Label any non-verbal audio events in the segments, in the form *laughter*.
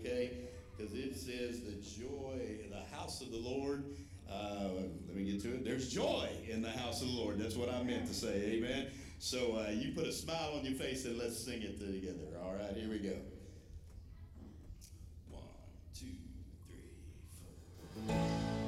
okay? Because it says the joy in the house of the Lord. Uh, let me get to it. There's joy in the house of the Lord. That's what I meant to say. Amen. So uh, you put a smile on your face and let's sing it together. All right, here we go. One, two, three, four.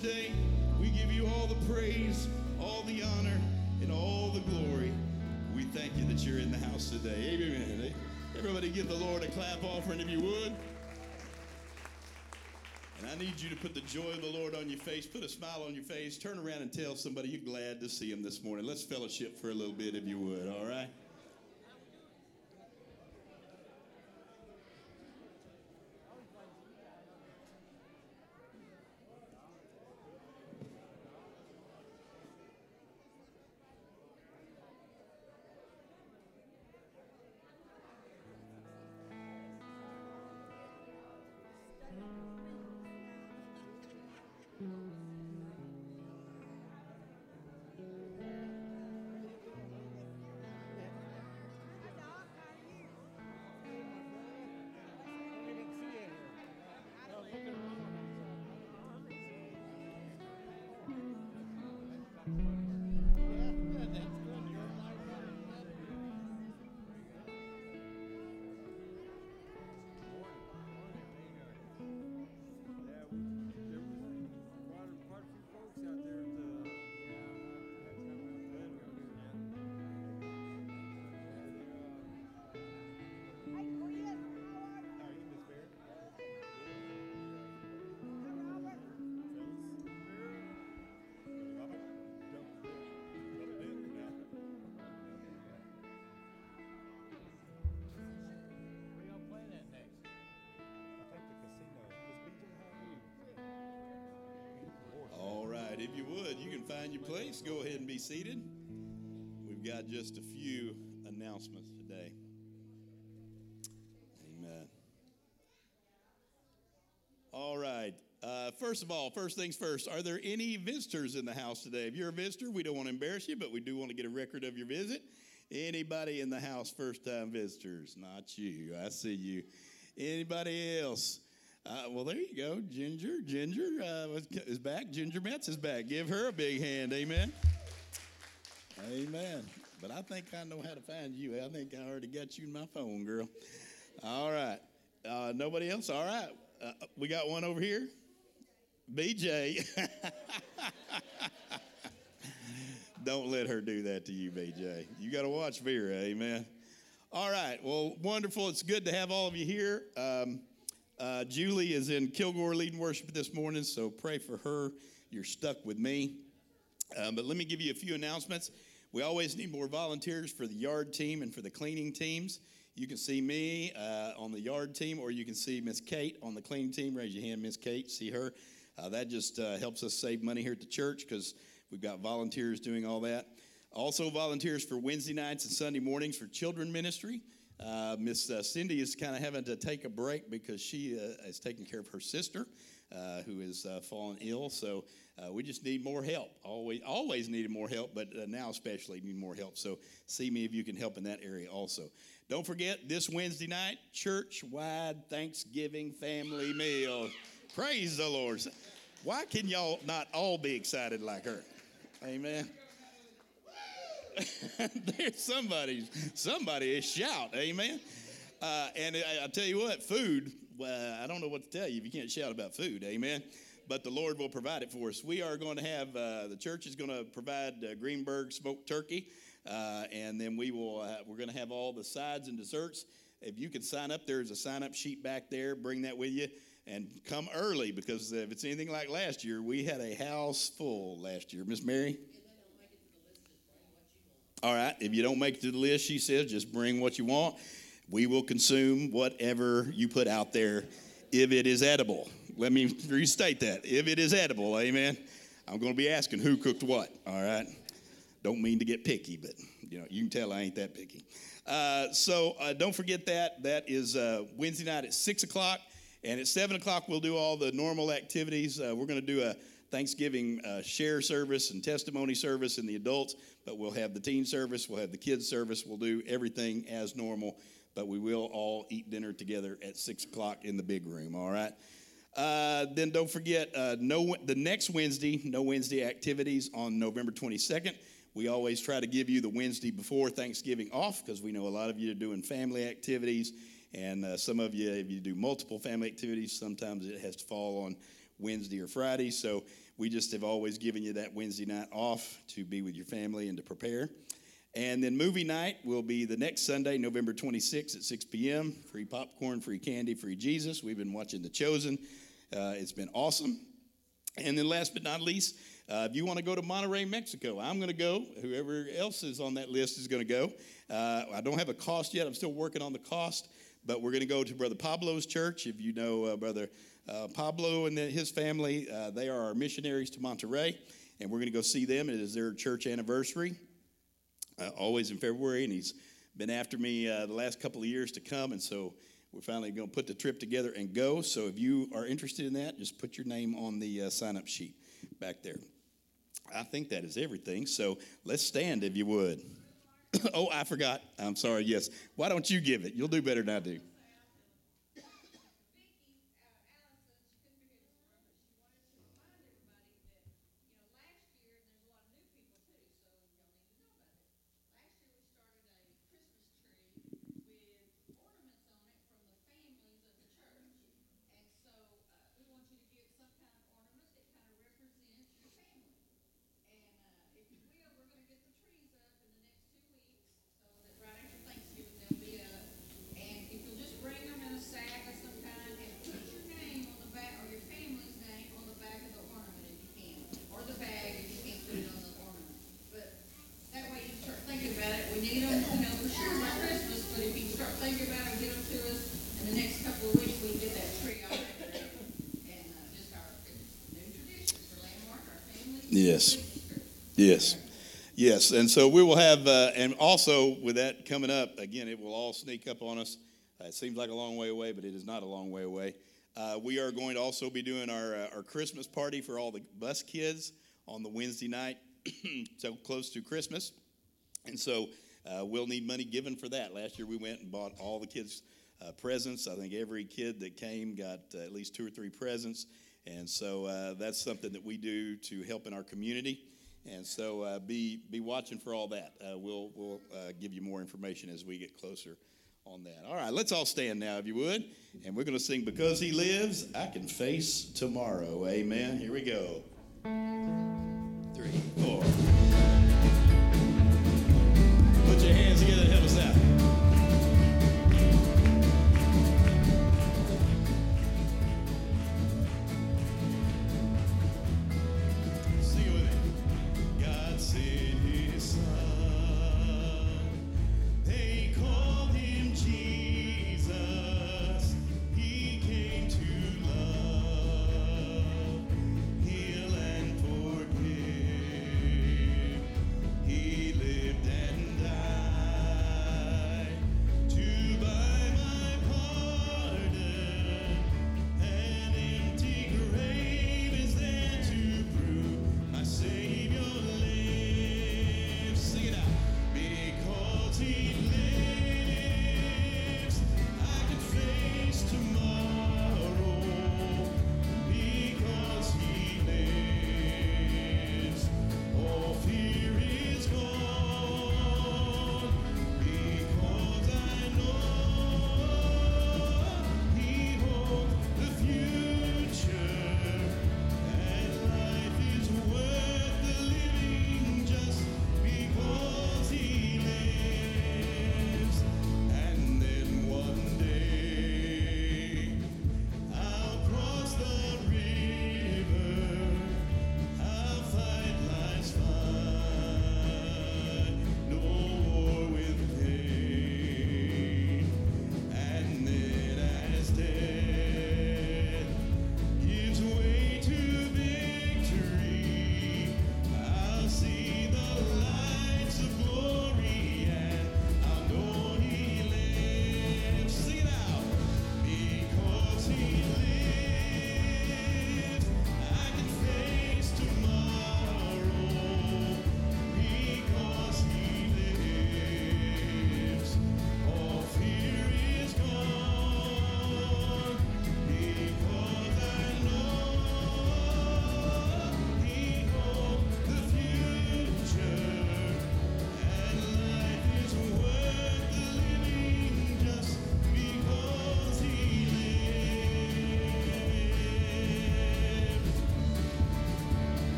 Today. We give you all the praise, all the honor, and all the glory. We thank you that you're in the house today. Amen. Everybody give the Lord a clap offering if you would. And I need you to put the joy of the Lord on your face, put a smile on your face, turn around and tell somebody you're glad to see him this morning. Let's fellowship for a little bit if you would, all right? Mm-hmm. If you would, you can find your place. Go ahead and be seated. We've got just a few announcements today. Amen. All right. Uh, first of all, first things first, are there any visitors in the house today? If you're a visitor, we don't want to embarrass you, but we do want to get a record of your visit. Anybody in the house, first time visitors? Not you. I see you. Anybody else? Uh, well, there you go. Ginger, Ginger uh, is back. Ginger Metz is back. Give her a big hand. Amen. Amen. But I think I know how to find you. I think I already got you in my phone, girl. All right. Uh, nobody else? All right. Uh, we got one over here. BJ. *laughs* Don't let her do that to you, BJ. You got to watch Vera. Amen. All right. Well, wonderful. It's good to have all of you here. Um, uh, Julie is in Kilgore leading worship this morning, so pray for her. You're stuck with me. Um, but let me give you a few announcements. We always need more volunteers for the yard team and for the cleaning teams. You can see me uh, on the yard team, or you can see Miss Kate on the cleaning team. Raise your hand, Miss Kate. See her. Uh, that just uh, helps us save money here at the church because we've got volunteers doing all that. Also, volunteers for Wednesday nights and Sunday mornings for children ministry. Uh, Miss uh, Cindy is kind of having to take a break because she uh, is taking care of her sister, uh, who is uh, fallen ill. So uh, we just need more help. Always, always needed more help, but now especially need more help. So see me if you can help in that area also. Don't forget this Wednesday night, church-wide Thanksgiving family meal. Praise the Lord. Why can y'all not all be excited like her? Amen. *laughs* There's somebody, somebody is shout, amen. Uh, and I, I, tell you what, food. Well, I don't know what to tell you if you can't shout about food, amen. But the Lord will provide it for us. We are going to have uh, the church is going to provide uh, Greenberg smoked turkey, uh, and then we will uh, we're going to have all the sides and desserts. If you can sign up, there's a sign up sheet back there. Bring that with you and come early because if it's anything like last year, we had a house full last year. Miss Mary. All right, if you don't make it to the list, she says, just bring what you want. We will consume whatever you put out there if it is edible. Let me *laughs* restate that. If it is edible, amen. I'm going to be asking who cooked what, all right? Don't mean to get picky, but you know, you can tell I ain't that picky. Uh, so uh, don't forget that. That is uh, Wednesday night at 6 o'clock. And at 7 o'clock, we'll do all the normal activities. Uh, we're going to do a Thanksgiving uh, share service and testimony service in the adults, but we'll have the teen service, we'll have the kids service, we'll do everything as normal, but we will all eat dinner together at six o'clock in the big room. All right. Uh, then don't forget, uh, no, the next Wednesday, no Wednesday activities on November 22nd. We always try to give you the Wednesday before Thanksgiving off because we know a lot of you are doing family activities. And uh, some of you, if you do multiple family activities, sometimes it has to fall on Wednesday or Friday. So we just have always given you that Wednesday night off to be with your family and to prepare. And then movie night will be the next Sunday, November 26th at 6 p.m. Free popcorn, free candy, free Jesus. We've been watching The Chosen. Uh, it's been awesome. And then last but not least, uh, if you want to go to Monterrey, Mexico, I'm going to go. Whoever else is on that list is going to go. Uh, I don't have a cost yet. I'm still working on the cost, but we're going to go to Brother Pablo's church. If you know uh, Brother uh, Pablo and his family, uh, they are our missionaries to Monterrey, and we're going to go see them. It is their church anniversary, uh, always in February, and he's been after me uh, the last couple of years to come, and so we're finally going to put the trip together and go. So if you are interested in that, just put your name on the uh, sign up sheet back there. I think that is everything. So let's stand if you would. *coughs* oh, I forgot. I'm sorry. Yes. Why don't you give it? You'll do better than I do. Yes. Yes. Yes. And so we will have, uh, and also with that coming up, again, it will all sneak up on us. Uh, it seems like a long way away, but it is not a long way away. Uh, we are going to also be doing our, uh, our Christmas party for all the bus kids on the Wednesday night, *clears throat* so close to Christmas. And so uh, we'll need money given for that. Last year we went and bought all the kids uh, presents. I think every kid that came got at least two or three presents. And so uh, that's something that we do to help in our community. And so uh, be, be watching for all that. Uh, we'll we'll uh, give you more information as we get closer on that. All right, let's all stand now, if you would. And we're going to sing Because He Lives, I Can Face Tomorrow. Amen. Here we go. Three, four. Put your hands together and help us out.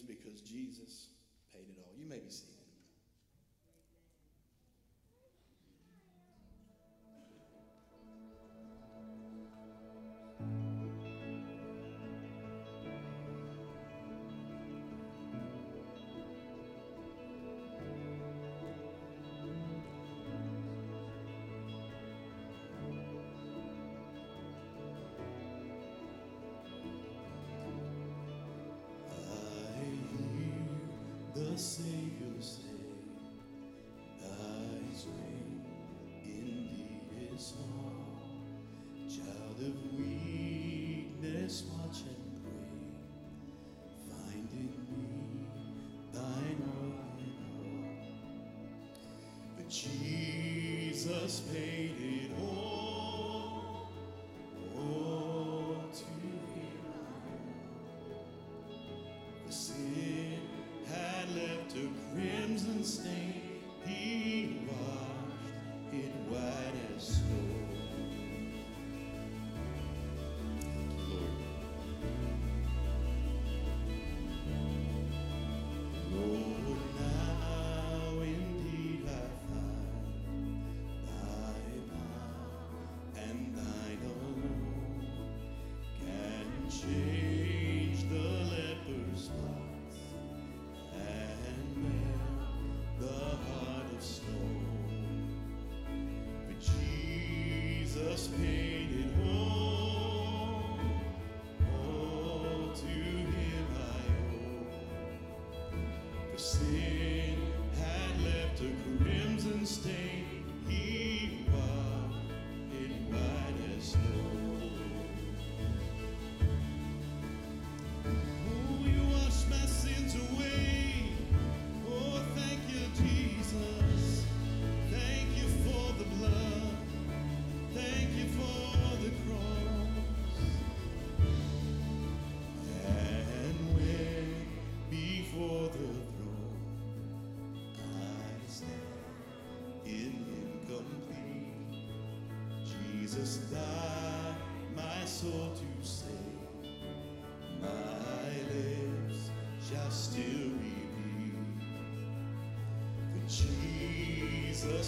because Jesus Savior say, Thy's way indeed is small. Child of weakness, watch and pray. Find in me. But Jesus paid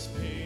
space.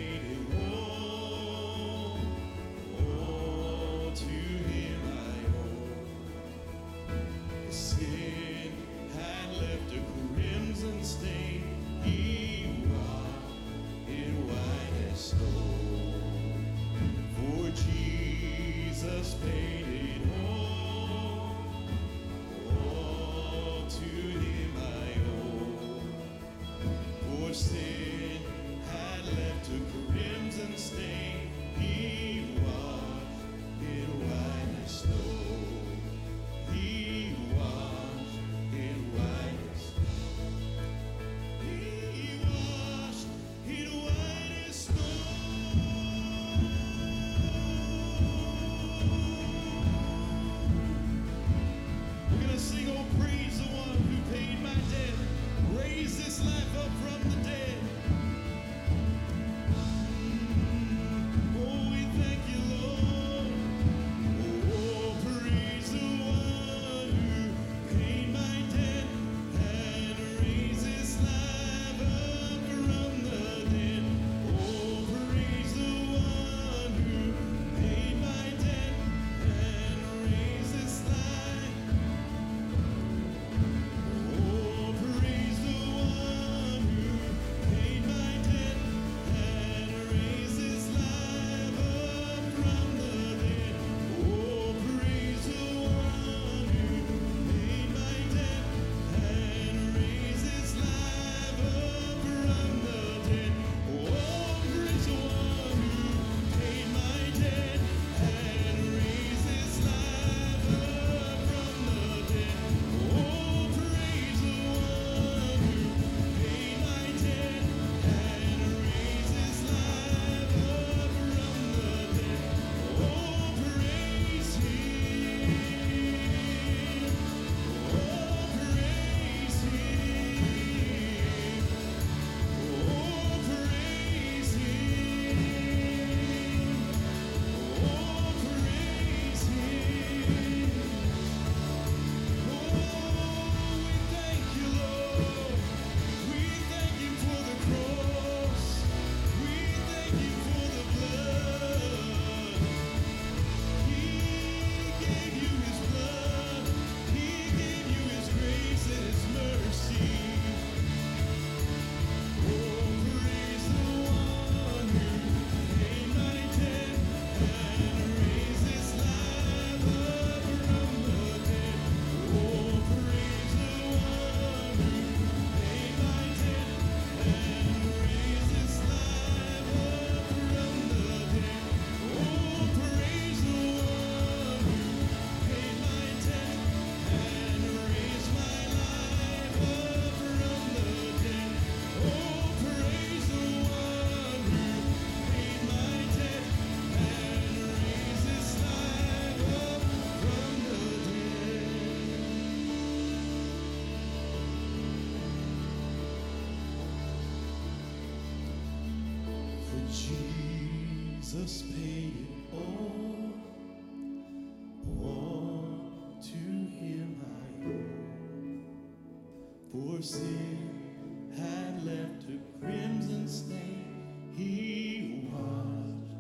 For sin had left a crimson stain. He washed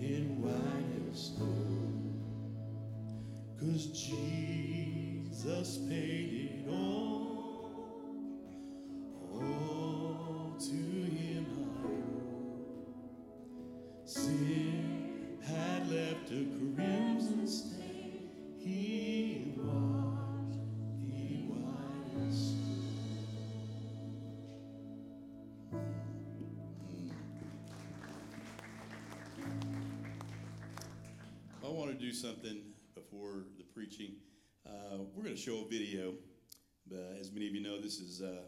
it white as snow. Cause Jesus paid something before the preaching. Uh, we're going to show a video. But as many of you know, this is uh,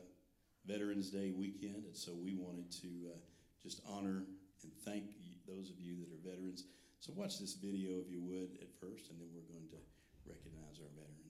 Veterans Day weekend, and so we wanted to uh, just honor and thank those of you that are veterans. So watch this video if you would at first, and then we're going to recognize our veterans.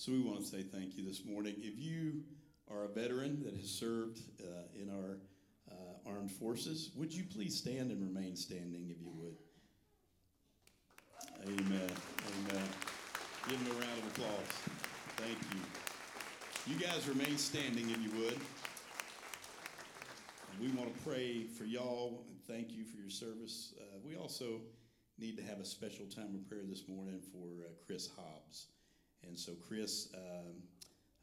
So we want to say thank you this morning. If you are a veteran that has served uh, in our uh, armed forces, would you please stand and remain standing if you would? Amen. Amen. Give them a round of applause. Thank you. You guys remain standing if you would. And we want to pray for y'all and thank you for your service. Uh, we also need to have a special time of prayer this morning for uh, Chris Hobbs. And so, Chris, um,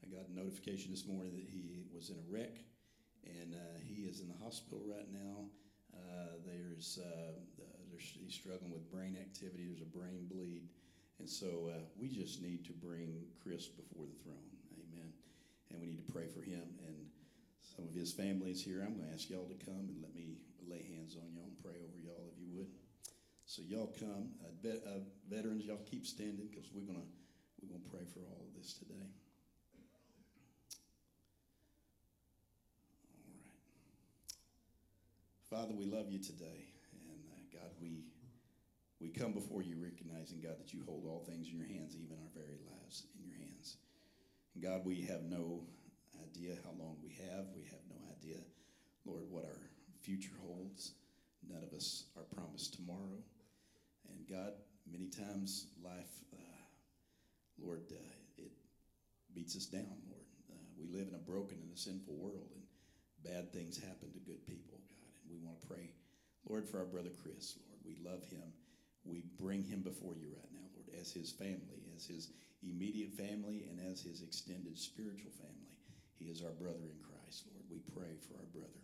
I got a notification this morning that he was in a wreck and uh, he is in the hospital right now. Uh, there's, uh, there's he's struggling with brain activity. There's a brain bleed, and so uh, we just need to bring Chris before the throne. Amen. And we need to pray for him and some of his family is here. I'm going to ask y'all to come and let me lay hands on y'all and pray over y'all if you would. So y'all come, uh, vet, uh, veterans, y'all keep standing because we're gonna we're gonna pray for all of this today. All right. Father, we love you today, and uh, God, we we come before you recognizing God that you hold all things in your hands, even our very lives in your hands. And God, we have no idea how long we have. We have no idea, Lord, what our future holds. None of us are promised tomorrow. And God, many times life, Lord, uh, it beats us down, Lord. Uh, we live in a broken and a sinful world, and bad things happen to good people, God. And we want to pray, Lord, for our brother Chris, Lord. We love him. We bring him before you right now, Lord, as his family, as his immediate family, and as his extended spiritual family. He is our brother in Christ, Lord. We pray for our brother.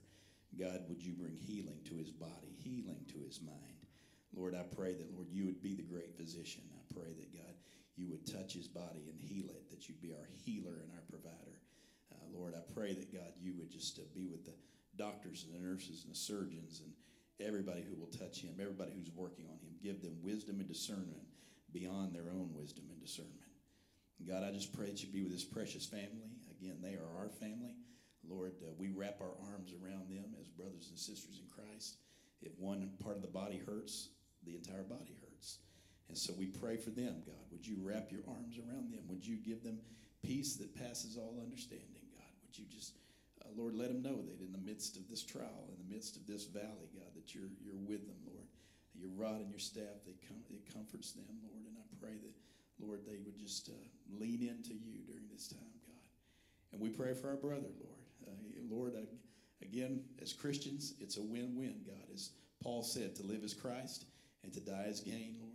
God, would you bring healing to his body, healing to his mind? Lord, I pray that, Lord, you would be the great physician. I pray that, God, you would touch his body and heal it, that you'd be our healer and our provider. Uh, Lord, I pray that God, you would just uh, be with the doctors and the nurses and the surgeons and everybody who will touch him, everybody who's working on him. Give them wisdom and discernment beyond their own wisdom and discernment. God, I just pray that you be with this precious family. Again, they are our family. Lord, uh, we wrap our arms around them as brothers and sisters in Christ. If one part of the body hurts, the entire body hurts. And so we pray for them, God. Would you wrap your arms around them? Would you give them peace that passes all understanding, God? Would you just, uh, Lord, let them know that in the midst of this trial, in the midst of this valley, God, that you're, you're with them, Lord. Your rod and your staff, they com- it comforts them, Lord. And I pray that, Lord, they would just uh, lean into you during this time, God. And we pray for our brother, Lord. Uh, Lord, again, as Christians, it's a win win, God. As Paul said, to live as Christ and to die as gain, Lord.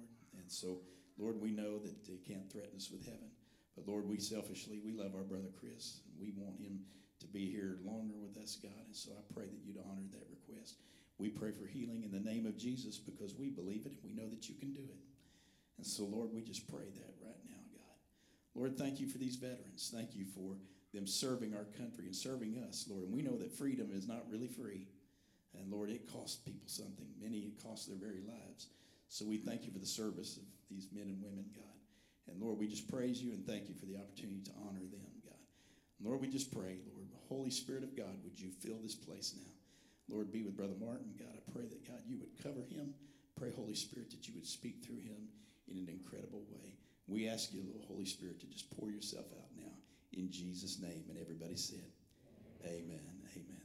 And so, Lord, we know that they can't threaten us with heaven. But Lord, we selfishly, we love our brother Chris. And we want him to be here longer with us, God. And so I pray that you'd honor that request. We pray for healing in the name of Jesus because we believe it and we know that you can do it. And so, Lord, we just pray that right now, God. Lord, thank you for these veterans. Thank you for them serving our country and serving us, Lord. And we know that freedom is not really free. And Lord, it costs people something. Many, it costs their very lives. So we thank you for the service of these men and women, God. And Lord, we just praise you and thank you for the opportunity to honor them, God. Lord, we just pray, Lord, Holy Spirit of God, would you fill this place now? Lord, be with Brother Martin. God, I pray that, God, you would cover him. Pray, Holy Spirit, that you would speak through him in an incredible way. We ask you, Lord, Holy Spirit, to just pour yourself out now in Jesus' name. And everybody said, Amen. Amen. Y'all.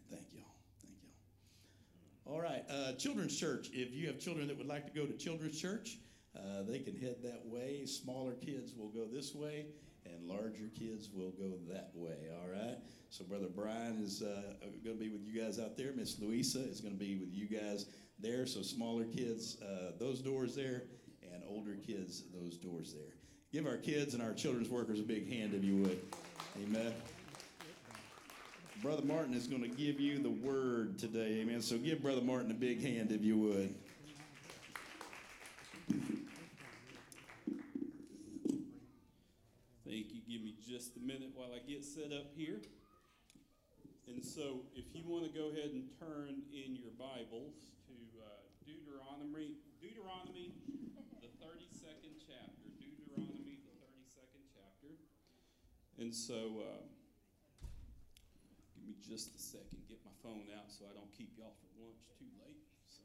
All right, uh, Children's Church. If you have children that would like to go to Children's Church, uh, they can head that way. Smaller kids will go this way, and larger kids will go that way. All right. So Brother Brian is uh, going to be with you guys out there. Miss Louisa is going to be with you guys there. So smaller kids, uh, those doors there, and older kids, those doors there. Give our kids and our children's workers a big hand if you would. Amen. Brother Martin is going to give you the word today. Amen. So give Brother Martin a big hand if you would. Thank you. Give me just a minute while I get set up here. And so, if you want to go ahead and turn in your Bibles to uh, Deuteronomy, Deuteronomy, the 32nd chapter. Deuteronomy, the 32nd chapter. And so, uh, just a second, get my phone out so I don't keep y'all for lunch too late. So,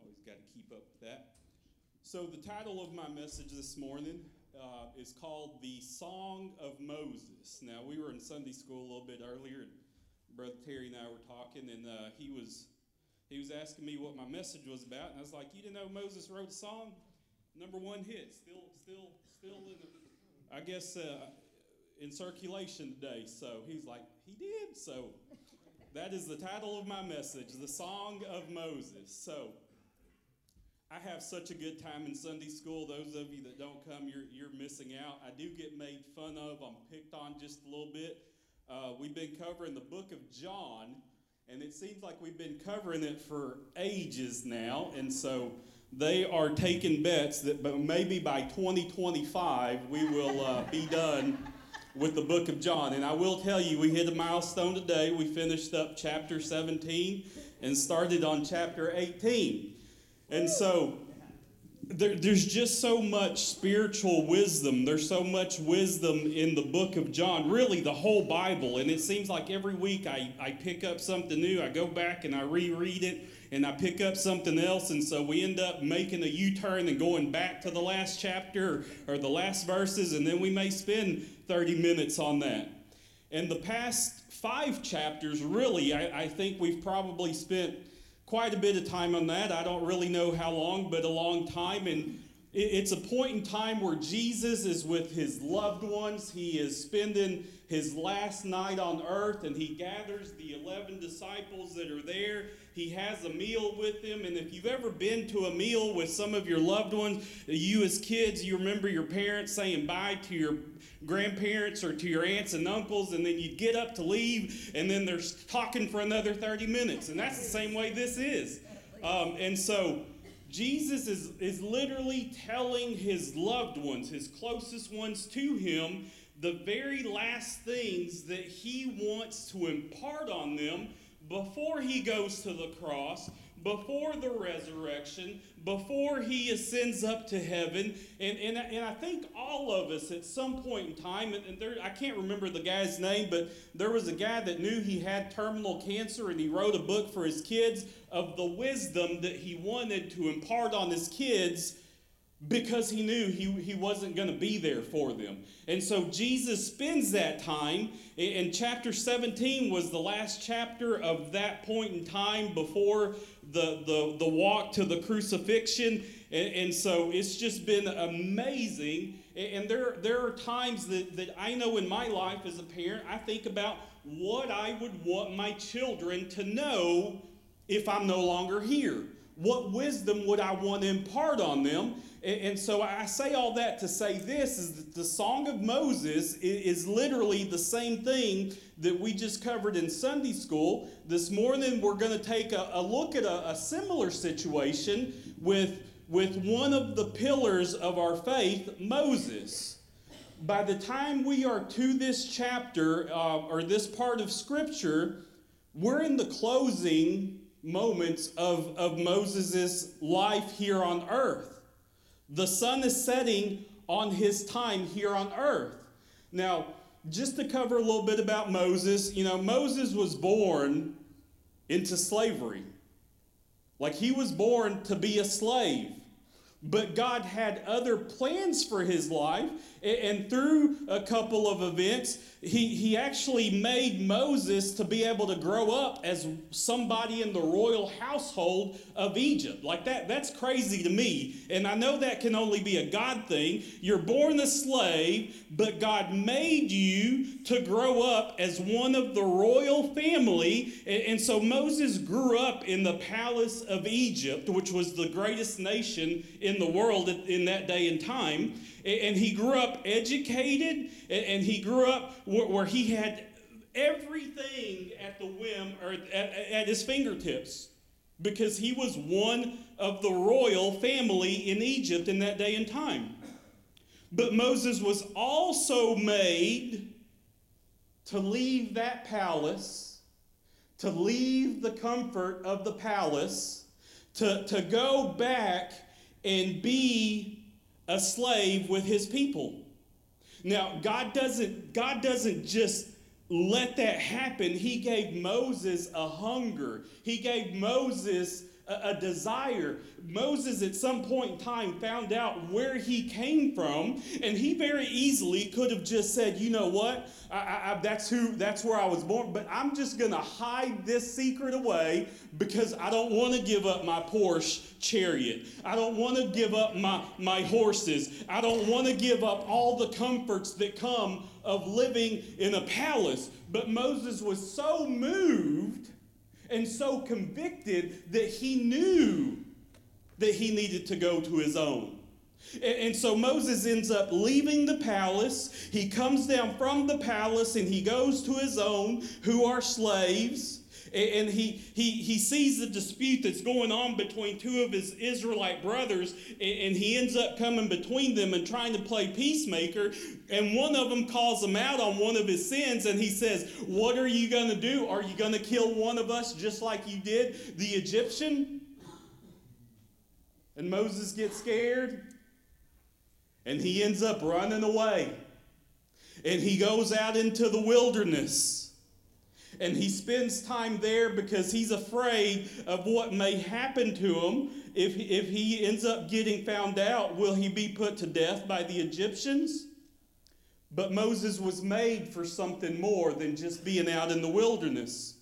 always got to keep up with that. So, the title of my message this morning uh, is called The Song of Moses. Now, we were in Sunday school a little bit earlier, and Brother Terry and I were talking, and uh, he was he was asking me what my message was about, and I was like, "You didn't know Moses wrote a song? Number one hit, still, still, still in, the, I guess, uh, in circulation today." So he's like, "He did." So that is the title of my message, "The Song of Moses." So. I have such a good time in Sunday school. Those of you that don't come, you're, you're missing out. I do get made fun of. I'm picked on just a little bit. Uh, we've been covering the book of John, and it seems like we've been covering it for ages now. And so they are taking bets that maybe by 2025 we will uh, be done with the book of John. And I will tell you, we hit a milestone today. We finished up chapter 17 and started on chapter 18. And so there, there's just so much spiritual wisdom. There's so much wisdom in the book of John, really the whole Bible. And it seems like every week I, I pick up something new. I go back and I reread it and I pick up something else. And so we end up making a U turn and going back to the last chapter or, the last verses. And then we may spend 30 minutes on that. And the past five chapters, really, I, I think we've probably spent quite a bit of time on that. I don't really know how long, but a long time. And it's a point in time where Jesus is with his loved ones. He is spending his last night on earth and he gathers the 11 disciples that are there. He has a meal with them. And if you've ever been to a meal with some of your loved ones, you as kids, you remember your parents saying bye to your grandparents or to your aunts and uncles, and then you get up to leave, and then they're talking for another 30 minutes. And that's the same way this is. Um, and so Jesus is, is literally telling his loved ones, his closest ones to him, the very last things that he wants to impart on them before he goes to the cross, before the resurrection, before he ascends up to heaven. And, and, and I think all of us at some point in time, and there, I can't remember the guy's name, but there was a guy that knew he had terminal cancer and he wrote a book for his kids of the wisdom that he wanted to impart on his kids because he knew he, he wasn't going to be there for them. And so Jesus spends that time, and chapter 17 was the last chapter of that point in time before the, the, the walk to the crucifixion. And, and so it's just been amazing. And there, there are times that, that I know in my life as a parent, I think about what I would want my children to know if I'm no longer here. What wisdom would I want to impart on them? And, so I say all that to say this is that the Song of Moses is literally the same thing that we just covered in Sunday school. This morning we're going to take a, a look at a, a, similar situation with, with one of the pillars of our faith, Moses. By the time we are to this chapter uh, or this part of Scripture, we're in the closing moments of, of Moses' life here on earth. The sun is setting on his time here on earth. Now, just to cover a little bit about Moses, you know, Moses was born into slavery. Like he was born to be a slave. But God had other plans for his life, and through a couple of events, he, he actually made Moses to be able to grow up as somebody in the royal household of Egypt. Like that, that's crazy to me. And I know that can only be a God thing. You're born a slave, but God made you to grow up as one of the royal family. And, and so Moses grew up in the palace of Egypt, which was the greatest nation in the world in that day and time and he grew up educated, and he grew up where he had everything at the whim or at, at his fingertips because he was one of the royal family in Egypt in that day and time. But Moses was also made to leave that palace, to leave the comfort of the palace, to, to go back and be a slave with his people. Now, God doesn't, God doesn't just let that happen. He gave Moses a hunger. He gave Moses a, a, desire. Moses, at some point in time, found out where he came from, and he very easily could have just said, "You know what? I, I, that's who. That's where I was born. But I'm just going to hide this secret away because I don't want to give up my Porsche chariot. I don't want to give up my my horses. I don't want to give up all the comforts that come of living in a palace." But Moses was so moved and so convicted that he knew that he needed to go to his own. And, so Moses ends up leaving the palace. He comes down from the palace and he goes to his own, who are slaves and he, he, he sees the dispute that's going on between two of his Israelite brothers, and he ends up coming between them and trying to play peacemaker. And one of them calls him out on one of his sins, and he says, What are you going to do? Are you going to kill one of us just like you did the Egyptian? And Moses gets scared, and he ends up running away. And he goes out into the wilderness and he spends time there because he's afraid of what may happen to him. If, if he ends up getting found out will he be put to death by the egyptians? But moses was made for something more than just being out in the wilderness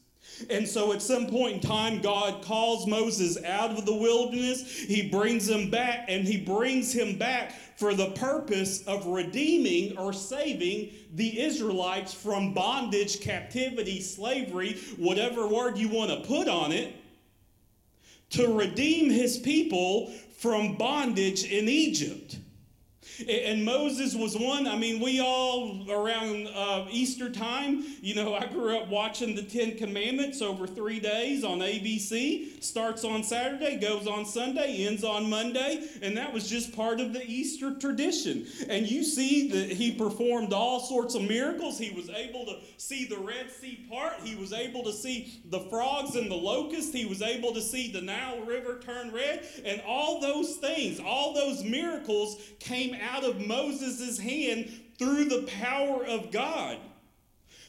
and so at some point in time, God calls Moses out of the wilderness. He brings him back, and he brings him back for the purpose of redeeming or saving the Israelites from bondage, captivity, slavery, whatever word you want to put on it, to redeem his people from bondage in Egypt. And Moses was one. I mean, we all around uh, Easter time, you know, I grew up watching the Ten Commandments over three days on ABC. Starts on Saturday, goes on Sunday, ends on Monday. And that was just part of the Easter tradition. And you see that he performed all sorts of miracles. He was able to see the Red Sea part, he was able to see the frogs and the locusts, he was able to see the Nile River turn red. And all those things, all those miracles came out of Moses' hand through the power of God.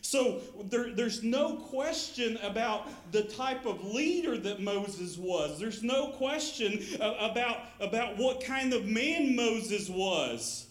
So there, there's no question about the type of leader that Moses was. There's no question uh, about, about what kind of man Moses was.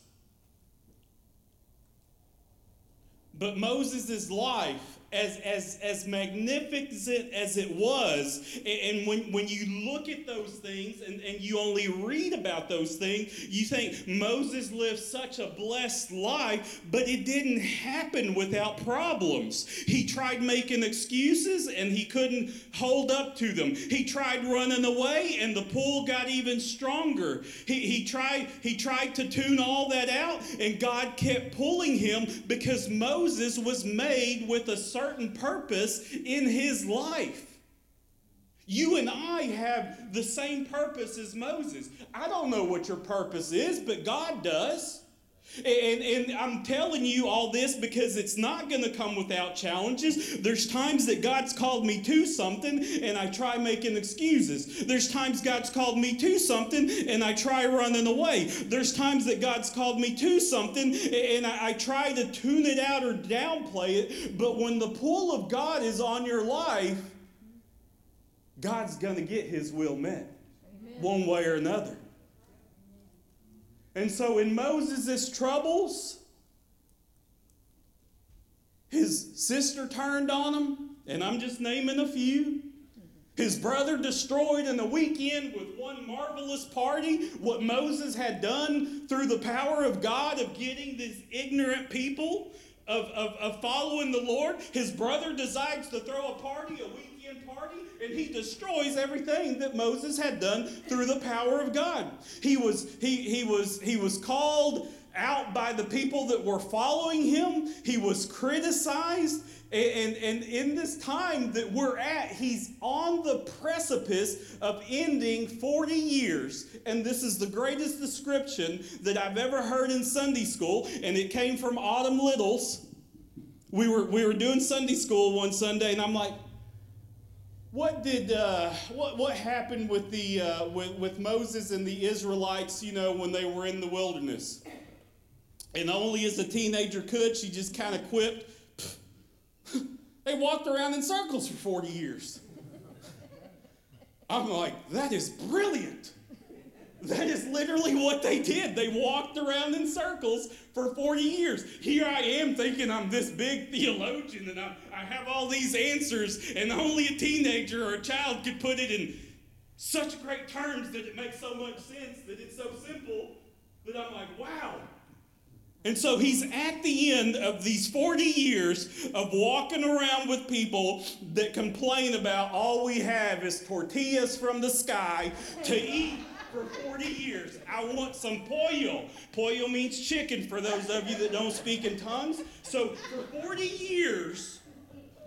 But Moses' life as, as, as magnificent as it was, and when, when you look at those things and, and you only read about those things, you think Moses lived such a blessed life, but it didn't happen without problems. He tried making excuses and he couldn't hold up to them. He tried running away and the pull got even stronger. He, he, tried, he tried to tune all that out and God kept pulling him because Moses was made with a certain purpose in his life. You and I have the same purpose as Moses. I don't know what your purpose is, but God does. And, and I'm telling you all this because it's not going to come without challenges. There's times that God's called me to something and I try making excuses. There's times God's called me to something and I try running away. There's times that God's called me to something and I, I try to tune it out or downplay it. But when the pull of God is on your life, God's going to get his will met Amen. one way or another. And so in Moses' troubles, his sister turned on him, and I'm just naming a few. His brother destroyed in the weekend with one marvelous party what Moses had done through the power of God of getting these ignorant people of, of, of following the Lord. His brother decides to throw a party a week party and he destroys everything that Moses had done through the power of God. He was he he was he was called out by the people that were following him. He was criticized. And, and in this time that we're at, he's on the precipice of ending 40 years. And this is the greatest description that I've ever heard in Sunday school. And it came from Autumn Littles. We were, we were doing Sunday school one Sunday, and I'm like, what did uh, what what happened with the uh, with, with Moses and the Israelites? You know, when they were in the wilderness, and only as a teenager could she just kind of quipped. *laughs* they walked around in circles for forty years. I'm like, that is brilliant. That is literally what they did. They walked around in circles for 40 years. Here I am thinking I'm this big theologian and I, I have all these answers, and only a teenager or a child could put it in such great terms that it makes so much sense, that it's so simple, that I'm like, wow. And so he's at the end of these 40 years of walking around with people that complain about all we have is tortillas from the sky to eat for 40 years. I want some pollo. Pollo means chicken for those of you that don't speak in tongues. So for 40 years,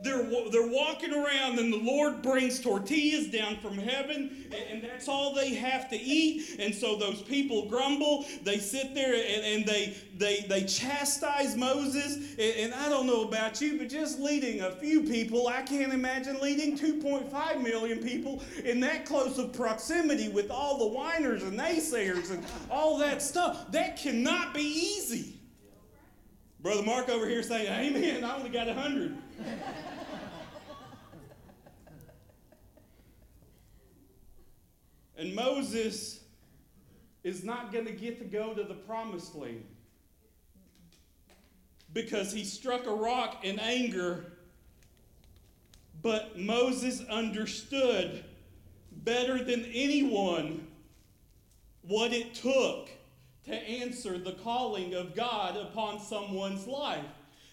they're, they're walking around and the Lord brings tortillas down from heaven and that's all they have to eat. And so those people grumble. They sit there and, and they, they, they chastise Moses. And, and, I don't know about you, but just leading a few people, I can't imagine leading 2.5 million people in that close of proximity with all the whiners and naysayers and all that stuff. That cannot be easy. Brother Mark over here saying, Amen. I only got a 100. *laughs* And Moses is not going to get to go to the promised land because he struck a rock in anger. But Moses understood better than anyone what it took to answer the calling of God upon someone's life.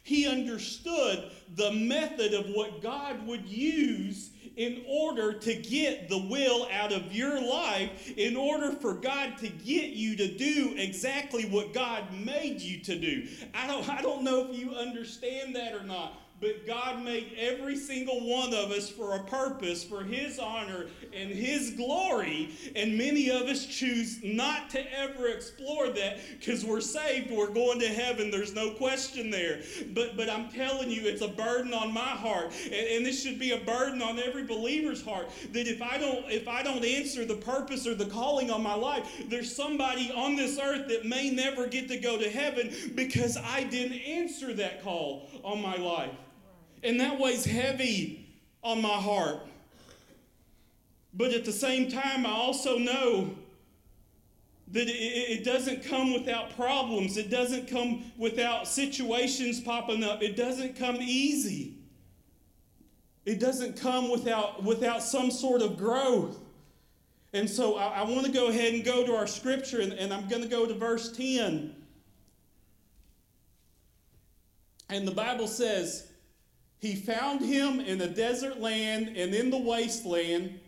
He understood the method of what God would use in order to get the will out of your life, in order for God to get you to do exactly what God made you to do. I don't, I don't know if you understand that or not. But God made every single one of us for a purpose, for His honor and His glory. And many of us choose not to ever explore that because we're saved, we're going to heaven. There's no question there. But, but I'm telling you, it's a burden on my heart. And, and this should be a burden on every believer's heart that if I don't if I don't answer the purpose or the calling on my life, there's somebody on this earth that may never get to go to heaven because I didn't answer that call on my life. And that weighs heavy on my heart. But at the same time, I also know that it, doesn't come without problems. It doesn't come without situations popping up. It doesn't come easy. It doesn't come without, without some sort of growth. And so I, I want to go ahead and go to our scripture, and, and I'm going to go to verse 10. And the Bible says, he found him in a desert land and in the wasteland,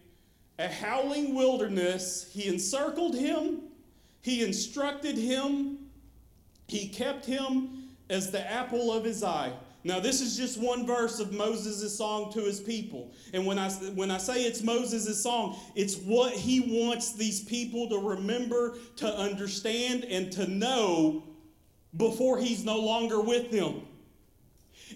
a howling wilderness. He encircled him, he instructed him, he kept him as the apple of his eye. Now, this is just one verse of Moses' song to his people. And when I, when I say it's Moses' song, it's what he wants these people to remember, to understand, and to know before he's no longer with them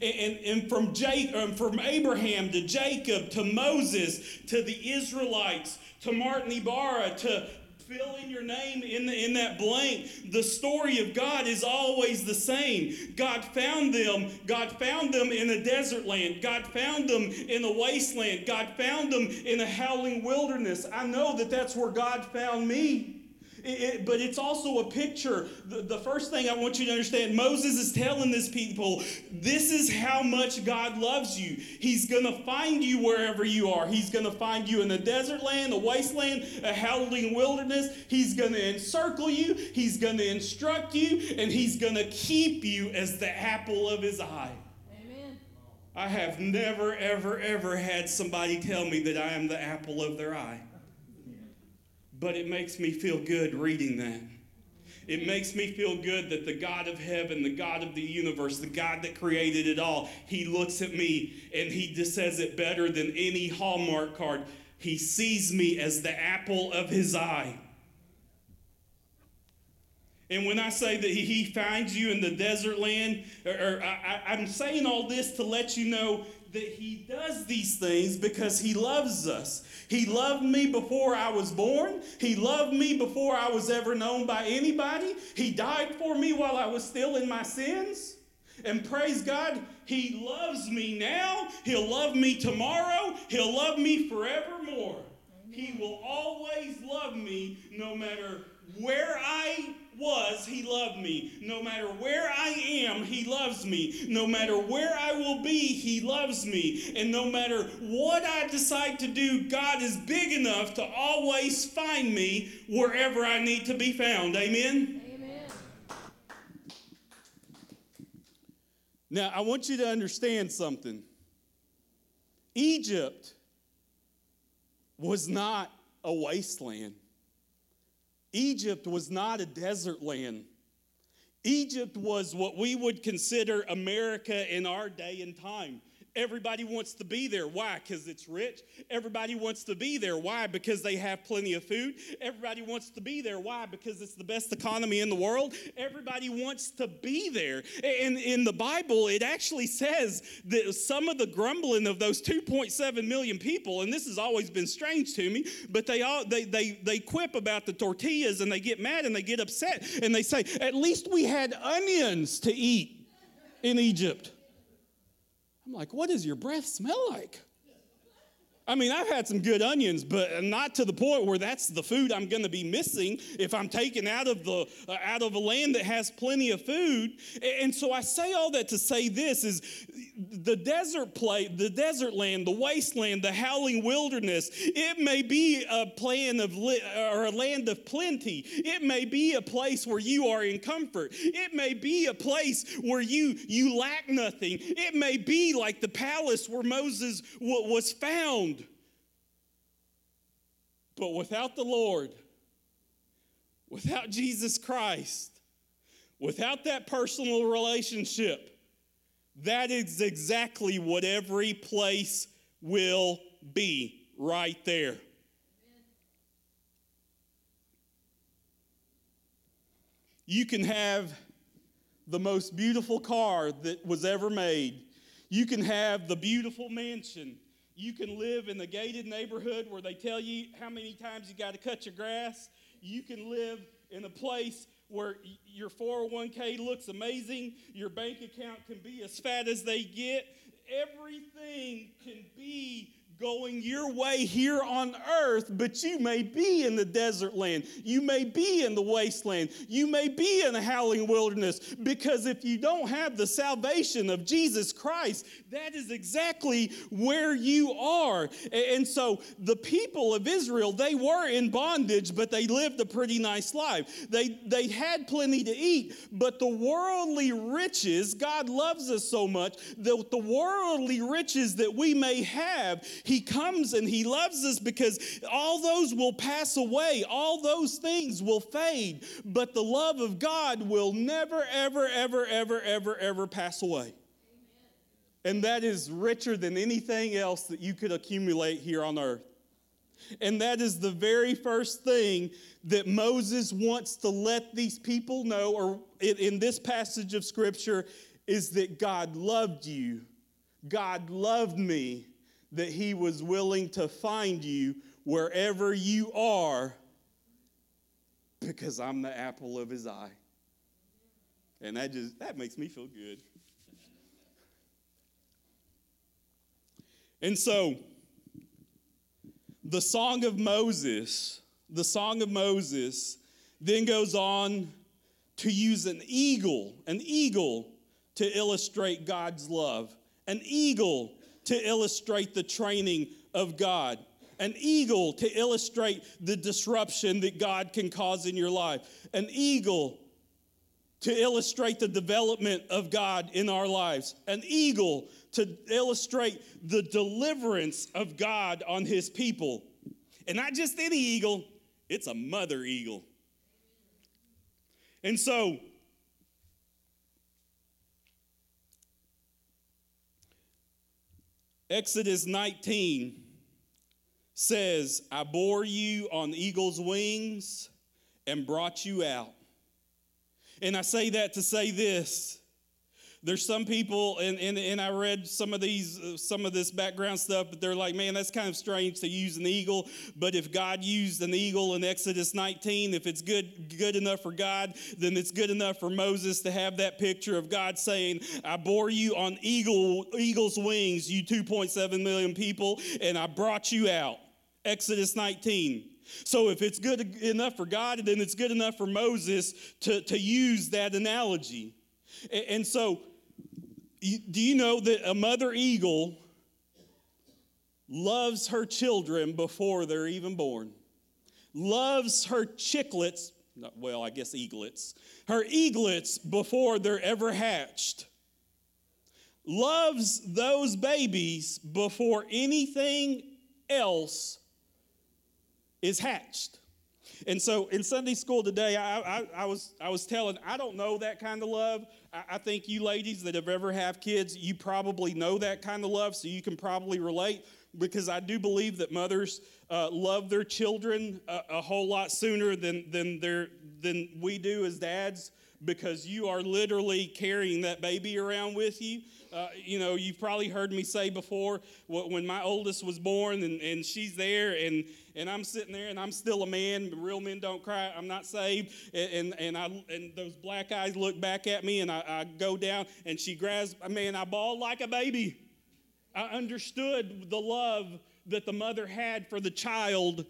and, and from, Jake, um, from Abraham to Jacob to Moses to the Israelites to Martin Ibarra to fill in your name in, the, in that blank. The story of God is always the same. God found them. God found them in a desert land. God found them in a wasteland. God found them in a howling wilderness. I know that that's where God found me. It, but it's also a picture. The, the first thing I want you to understand Moses is telling this people, this is how much God loves you. He's going to find you wherever you are. He's going to find you in the desert land, the wasteland, a howling wilderness. He's going to encircle you, He's going to instruct you, and He's going to keep you as the apple of His eye. Amen. I have never, ever, ever had somebody tell me that I am the apple of their eye but it makes me feel good reading that. It makes me feel good that the God of heaven, the God of the universe, the God that created it all, He looks at me and He just says it better than any Hallmark card. He sees me as the apple of His eye. And when I say that He finds you in the desert land, or, or I, I'm saying all this to let you know that He does these things because He loves us. He loved me before I was born. He loved me before I was ever known by anybody. He died for me while I was still in my sins. And praise God, He loves me now. He'll love me tomorrow. He'll love me forevermore. He will always love me no matter where I was, He loved me. No matter where I am, He loves me. No matter where I will be, He loves me. And no matter what I decide to do, God is big enough to always find me wherever I need to be found. Amen? Amen. Now, I want you to understand something. Egypt was not a wasteland. Egypt was not a desert land. Egypt was what we would consider America in our day and time. Everybody wants to be there. Why? Because it's rich. Everybody wants to be there. Why? Because they have plenty of food. Everybody wants to be there. Why? Because it's the best economy in the world. Everybody wants to be there. And in the Bible, it actually says that some of the grumbling of those 2.7 million people, and this has always been strange to me, but they all they they they quip about the tortillas and they get mad and they get upset and they say, at least we had onions to eat in Egypt. I'm like, what does your breath smell like? I mean, I've had some good onions, but not to the point where that's the food I'm going to be missing if I'm taken out of the uh, out of a land that has plenty of food. And so I say all that to say this is the desert play, the desert land, the wasteland, the howling wilderness. It may be a plan of li- or a land of plenty. It may be a place where you are in comfort. It may be a place where you you lack nothing. It may be like the palace where Moses w- was found. But without the Lord, without Jesus Christ, without that personal relationship, that is exactly what every place will be right there. You can have the most beautiful car that was ever made. You can have the beautiful mansion. You can live in the gated neighborhood where they tell you how many times you got to cut your grass. You can live in a place where your 401k looks amazing. Your bank account can be as fat as they get. Everything can be going your way here on earth, but you may be in the desert land. You may be in the wasteland. You may be in the howling wilderness. Because if you don't have the salvation of Jesus Christ, that is exactly where you are. And so the people of Israel, they were in bondage, but they lived a pretty nice life. They, they had plenty to eat, but the worldly riches, God loves us so much, that the worldly riches that we may have, he comes and He loves us because all those will pass away, all those things will fade, but the love of God will never, ever, ever, ever, ever, ever pass away. And that is richer than anything else that you could accumulate here on earth. And that is the very first thing that Moses wants to let these people know, or in, this passage of Scripture, is that God loved you. God loved me that he was willing to find you wherever you are because I'm the apple of his eye. And that just that makes me feel good. And so the song of Moses, the song of Moses then goes on to use an eagle, an eagle to illustrate God's love. An eagle to illustrate the training of God, an eagle to illustrate the disruption that God can cause in your life, an eagle to illustrate the development of God in our lives, an eagle to illustrate the deliverance of God on his people. And not just any eagle, it's a mother eagle. And so, Exodus 19 says, I bore you on eagle's wings and brought you out. And I say that to say this there's some people, and, and, and I read some of these, uh, some of this background stuff, but they're like, man, that's kind of strange to use an eagle. But if God used an eagle in Exodus 19, if it's good, good enough for God, then it's good enough for Moses to have that picture of God saying, I bore you on eagle, eagle's wings, you 2.7 million people, and I brought you out. Exodus 19. So if it's good enough for God, then it's good enough for Moses to, to use that analogy. And so do you know that a mother eagle loves her children before they're even born? Loves her chicklets, well, I guess eaglets, her eaglets before they're ever hatched. Loves those babies before anything else is hatched. And so in Sunday school today, I, I, I, was, I was telling, I don't know that kind of love. I, think you ladies that have ever have kids, you probably know that kind of love, so you can probably relate because I do believe that mothers uh, love their children a, a, whole lot sooner than, than, than we do as dads because you are literally carrying that baby around with you. Uh, you know, you've probably heard me say before when my oldest was born and, and she's there and, and I'm sitting there and I'm still a man. Real men don't cry. I'm not saved. And, and, and, I, and those black eyes look back at me and I, I go down and she grabs, man, I bawled like a baby. I understood the love that the mother had for the child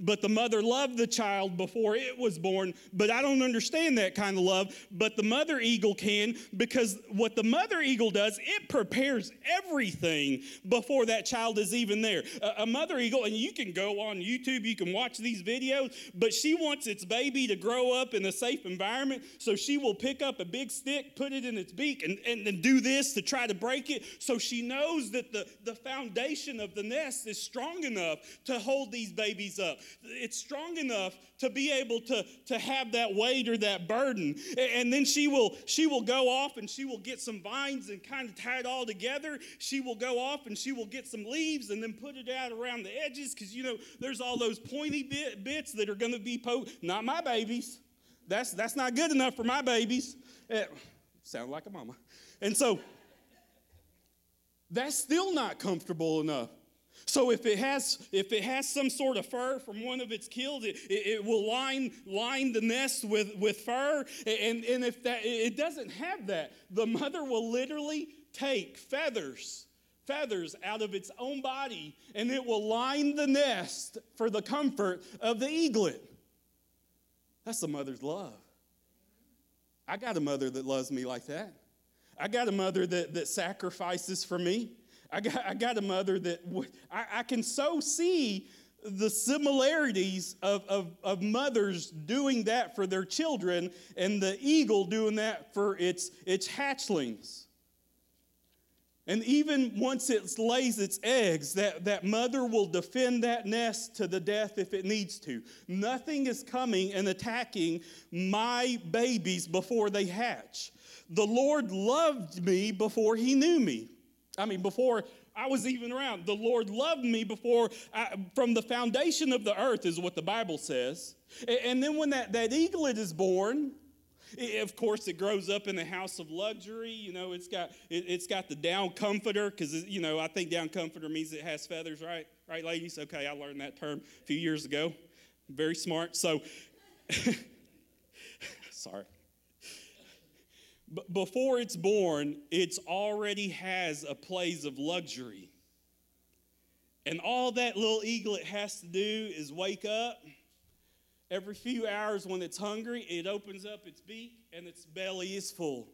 but the mother loved the child before it was born. But I don't understand that kind of love. But the mother eagle can because what the mother eagle does, it prepares everything before that child is even there. A, a mother eagle, and you can go on YouTube, you can watch these videos, but she wants its baby to grow up in a safe environment. So she will pick up a big stick, put it in its beak, and, and, and do this to try to break it. So she knows that the, the foundation of the nest is strong enough to hold these babies up. It's strong enough to be able to, to have that weight or that burden. And then she will she will go off and she will get some vines and kind of tie it all together. She will go off and she will get some leaves and then put it out around the edges because you know there's all those pointy bit, bits that are going to be po- not my babies. That's that's not good enough for my babies. Eh, sound like a mama. And so that's still not comfortable enough. So if it has if it has some sort of fur from one of its kills, it, it, it, will line line the nest with, with fur. And, and if that it doesn't have that, the mother will literally take feathers, feathers out of its own body, and it will line the nest for the comfort of the eaglet. That's the mother's love. I got a mother that loves me like that. I got a mother that, that sacrifices for me. I got, I got a mother that I, I can so see the similarities of, of, of mothers doing that for their children and the eagle doing that for its, its hatchlings. And even once it lays its eggs, that, that mother will defend that nest to the death if it needs to. Nothing is coming and attacking my babies before they hatch. The Lord loved me before he knew me. I mean, before I was even around. The Lord loved me before, I, from the foundation of the earth, is what the Bible says. And then when that, that eaglet is born, it, of course, it grows up in a house of luxury. You know, it's got it, has got the down comforter because you know I think down comforter means it has feathers, right? Right, ladies. Okay, I learned that term a few years ago. Very smart. So, *laughs* sorry before it's born, it's already has a place of luxury. And all that little eaglet has to do is wake up. Every few hours, when it's hungry, it opens up its beak and its belly is full.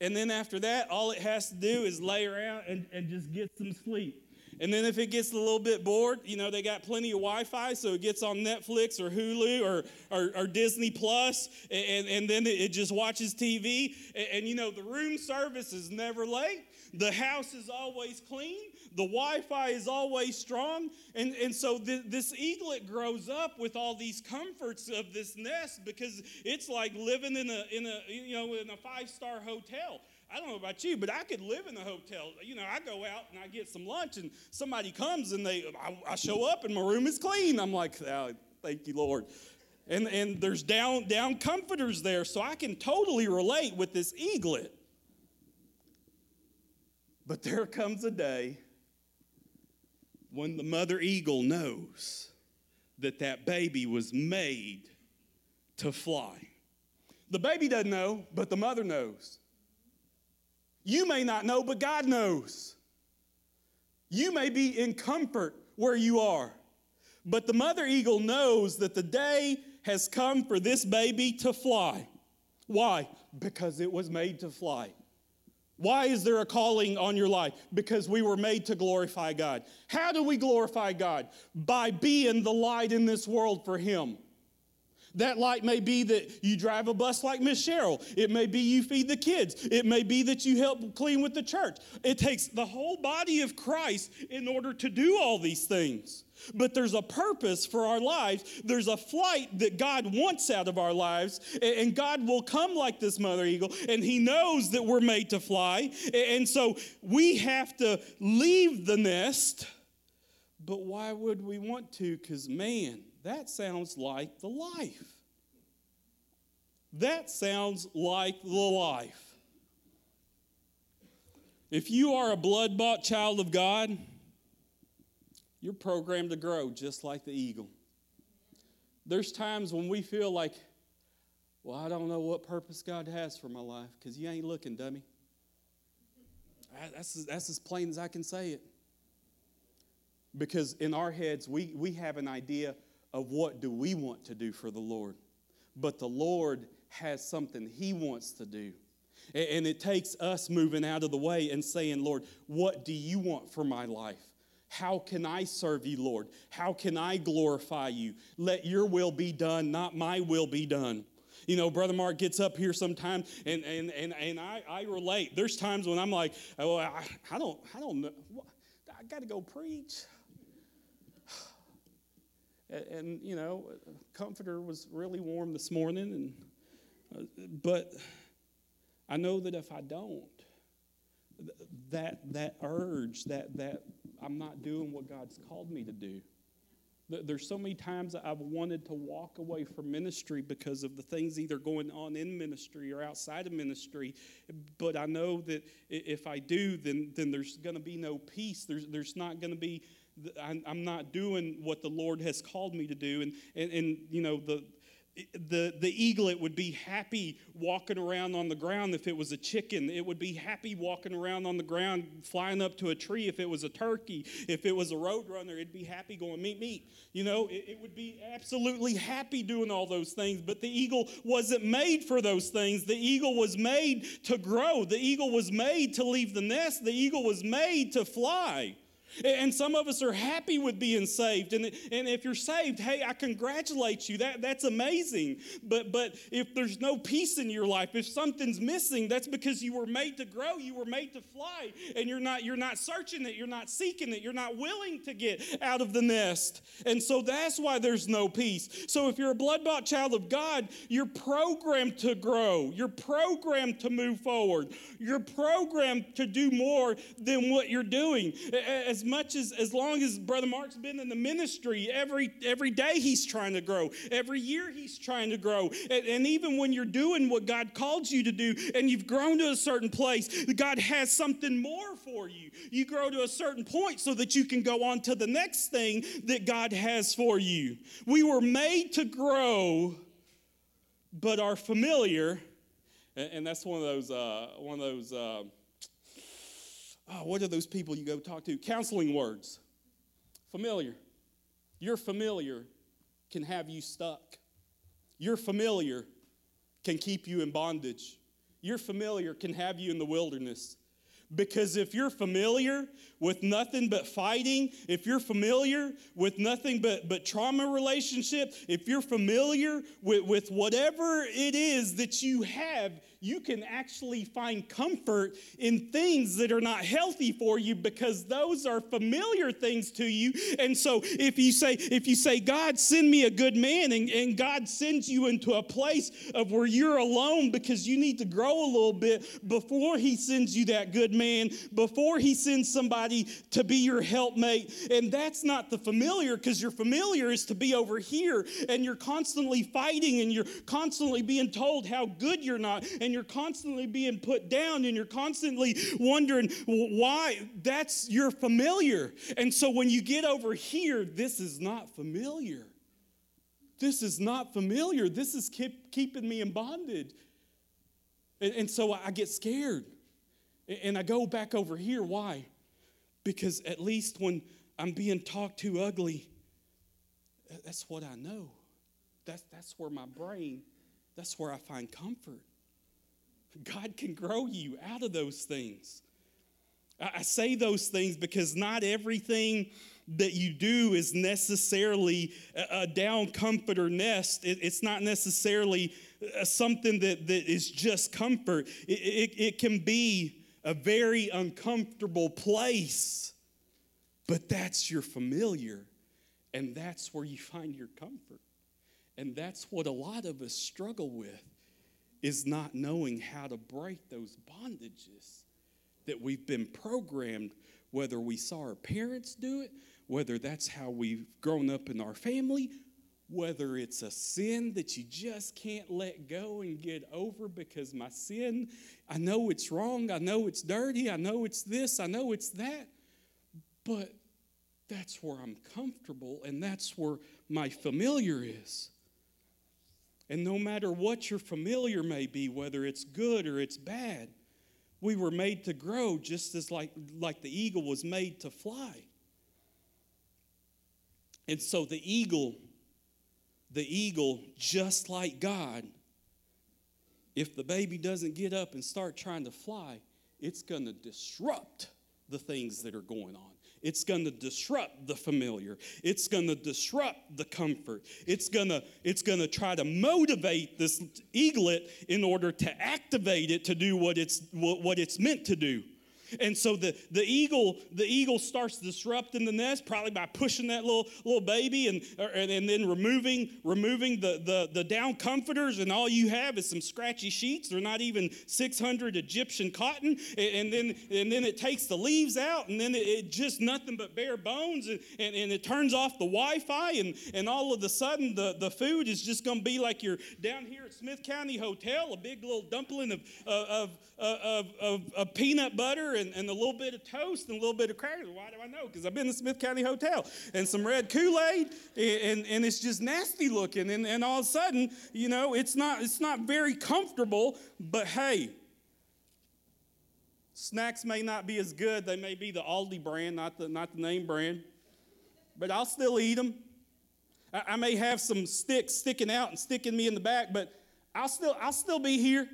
And then after that, all it has to do is lay around and, and just get some sleep. And then if it gets a little bit bored, you know, they got plenty of Wi Fi, so it gets on Netflix or Hulu or, or, or Disney Plus, and, and then it just watches TV. And, and, you know, the room service is never late, the house is always clean, the Wi Fi is always strong. And, and so th- this eaglet grows up with all these comforts of this nest because it's like living in a, in a, you know, in a five star hotel. I don't know about you, but I could live in a hotel. You know, I go out and I get some lunch, and somebody comes and they, I, I show up and my room is clean. I'm like, oh, thank you, Lord. And, and there's down, down comforters there, so I can totally relate with this eaglet. But there comes a day when the mother eagle knows that that baby was made to fly. The baby doesn't know, but the mother knows. You may not know, but God knows. You may be in comfort where you are, but the mother eagle knows that the day has come for this baby to fly. Why? Because it was made to fly. Why is there a calling on your life? Because we were made to glorify God. How do we glorify God? By being the light in this world for Him. That light may be that you drive a bus like Miss Cheryl. It may be you feed the kids. It may be that you help clean with the church. It takes the whole body of Christ in order to do all these things. But there's a purpose for our lives. There's a flight that God wants out of our lives. And God will come like this mother eagle, and He knows that we're made to fly. And so we have to leave the nest. But why would we want to? Because, man, that sounds like the life. That sounds like the life. If you are a blood bought child of God, you're programmed to grow just like the eagle. There's times when we feel like, well, I don't know what purpose God has for my life because you ain't looking, dummy. That's, that's as plain as I can say it. Because in our heads, we, we have an idea of what do we want to do for the Lord. But the Lord has something He wants to do. And it takes us moving out of the way and saying, Lord, what do you want for my life? How can I serve you, Lord? How can I glorify you? Let your will be done, not my will be done. You know, Brother Mark gets up here sometimes, and, and, and, and I, I relate. There's times when I'm like, oh, I, I don't, I don't know. I got to go preach. *sighs* and, you know, comforter was really warm this morning, and uh, but I know that if I don't, that that urge, that that I'm not doing what God's called me to do. There's so many times I've wanted to walk away from ministry because of the things either going on in ministry or outside of ministry. But I know that if I do, then, then there's going to be no peace. There's, there's not going to be, I'm not doing what the Lord has called me to do. And, and, and you know, the, the, the eaglet would be happy walking around on the ground if it was a chicken. It would be happy walking around on the ground, flying up to a tree if it was a turkey. If it was a roadrunner, it'd be happy going meet, meet. You know, it, it would be absolutely happy doing all those things. But the eagle wasn't made for those things. The eagle was made to grow, the eagle was made to leave the nest, the eagle was made to fly. And some of us are happy with being saved. And, and if you're saved, hey, I congratulate you. That, that's amazing. But, but if there's no peace in your life, if something's missing, that's because you were made to grow. You were made to fly. And you're not, you're not searching it. You're not seeking it. You're not willing to get out of the nest. And so that's why there's no peace. So if you're a blood bought child of God, you're programmed to grow. You're programmed to move forward. You're programmed to do more than what you're doing. As much as as long as Brother Mark's been in the ministry, every every day he's trying to grow. Every year he's trying to grow. And, and even when you're doing what God called you to do and you've grown to a certain place, God has something more for you. You grow to a certain point so that you can go on to the next thing that God has for you. We were made to grow, but are familiar, and, that's one of those uh, one of those. Uh, oh, what are those people you go talk to? Counseling words. Familiar. Your familiar can have you stuck. Your familiar can keep you in bondage. Your familiar can have you in the wilderness. Because if you're familiar with nothing but fighting, if you're familiar with nothing but, but trauma relationship, if you're familiar with, with whatever it is that you have, you can actually find comfort in things that are not healthy for you because those are familiar things to you. And so if you say, if you say, God, send me a good man, and, and God sends you into a place of where you're alone because you need to grow a little bit before he sends you that good man, before he sends somebody to be your helpmate. And that's not the familiar because your familiar is to be over here and you're constantly fighting and you're constantly being told how good you're not. And and you're constantly being put down and you're constantly wondering why, that's your familiar. And so when you get over here, this is not familiar. This is not familiar. This is keep, keeping me in bondage. And, and so I get scared. And I go back over here. Why? Because at least when I'm being talked to ugly, that's what I know. That's, that's where my brain, that's where I find comfort. God can grow you out of those things. I say those things because not everything that you do is necessarily a down comforter nest. It's not necessarily uh, something that, that is just comfort. It, it, it can be a very uncomfortable place, but that's your familiar, and that's where you find your comfort. And that's what a lot of us struggle with is not knowing how to break those bondages that we've been programmed, whether we saw our parents do it, whether that's how we've grown up in our family, whether it's a sin that you just can't let go and get over because my sin, I know it's wrong, I know it's dirty, I know it's this, I know it's that, but that's where I'm comfortable and that's where my familiar is. And no matter what your familiar may be, whether it's good or it's bad, we were made to grow just as like, like the eagle was made to fly. And so the eagle, the eagle, just like God, if the baby doesn't get up and start trying to fly, it's going to disrupt the things that are going on. It's going to disrupt the familiar. It's going to disrupt the comfort. It's going to it's going to try to motivate this eaglet in order to activate it to do what it's what, what it's meant to do. And so the, the eagle the eagle starts disrupting the nest probably by pushing that little little baby and and, and then removing removing the, the the down comforters and all you have is some scratchy sheets. They're not even 600 Egyptian cotton. And, and then and then it takes the leaves out and then it, it just nothing but bare bones and, and, and it turns off the Wi-Fi and, and all of a sudden the, the food is just going to be like you're down here at Smith County Hotel, a big little dumpling of, uh, of, uh, of, of, of peanut butter and, and a little bit of toast and a little bit of crackers. Why do I know? Because I've been to Smith County Hotel. And some red Kool-Aid, and, and it's just nasty looking. And, and all of a sudden, you know, it's not, it's not very comfortable, but hey, snacks may not be as good. They may be the Aldi brand, not the, not the name brand. But I'll still eat them. I, I may have some sticks sticking out and sticking me in the back, but I'll still, I'll still be here.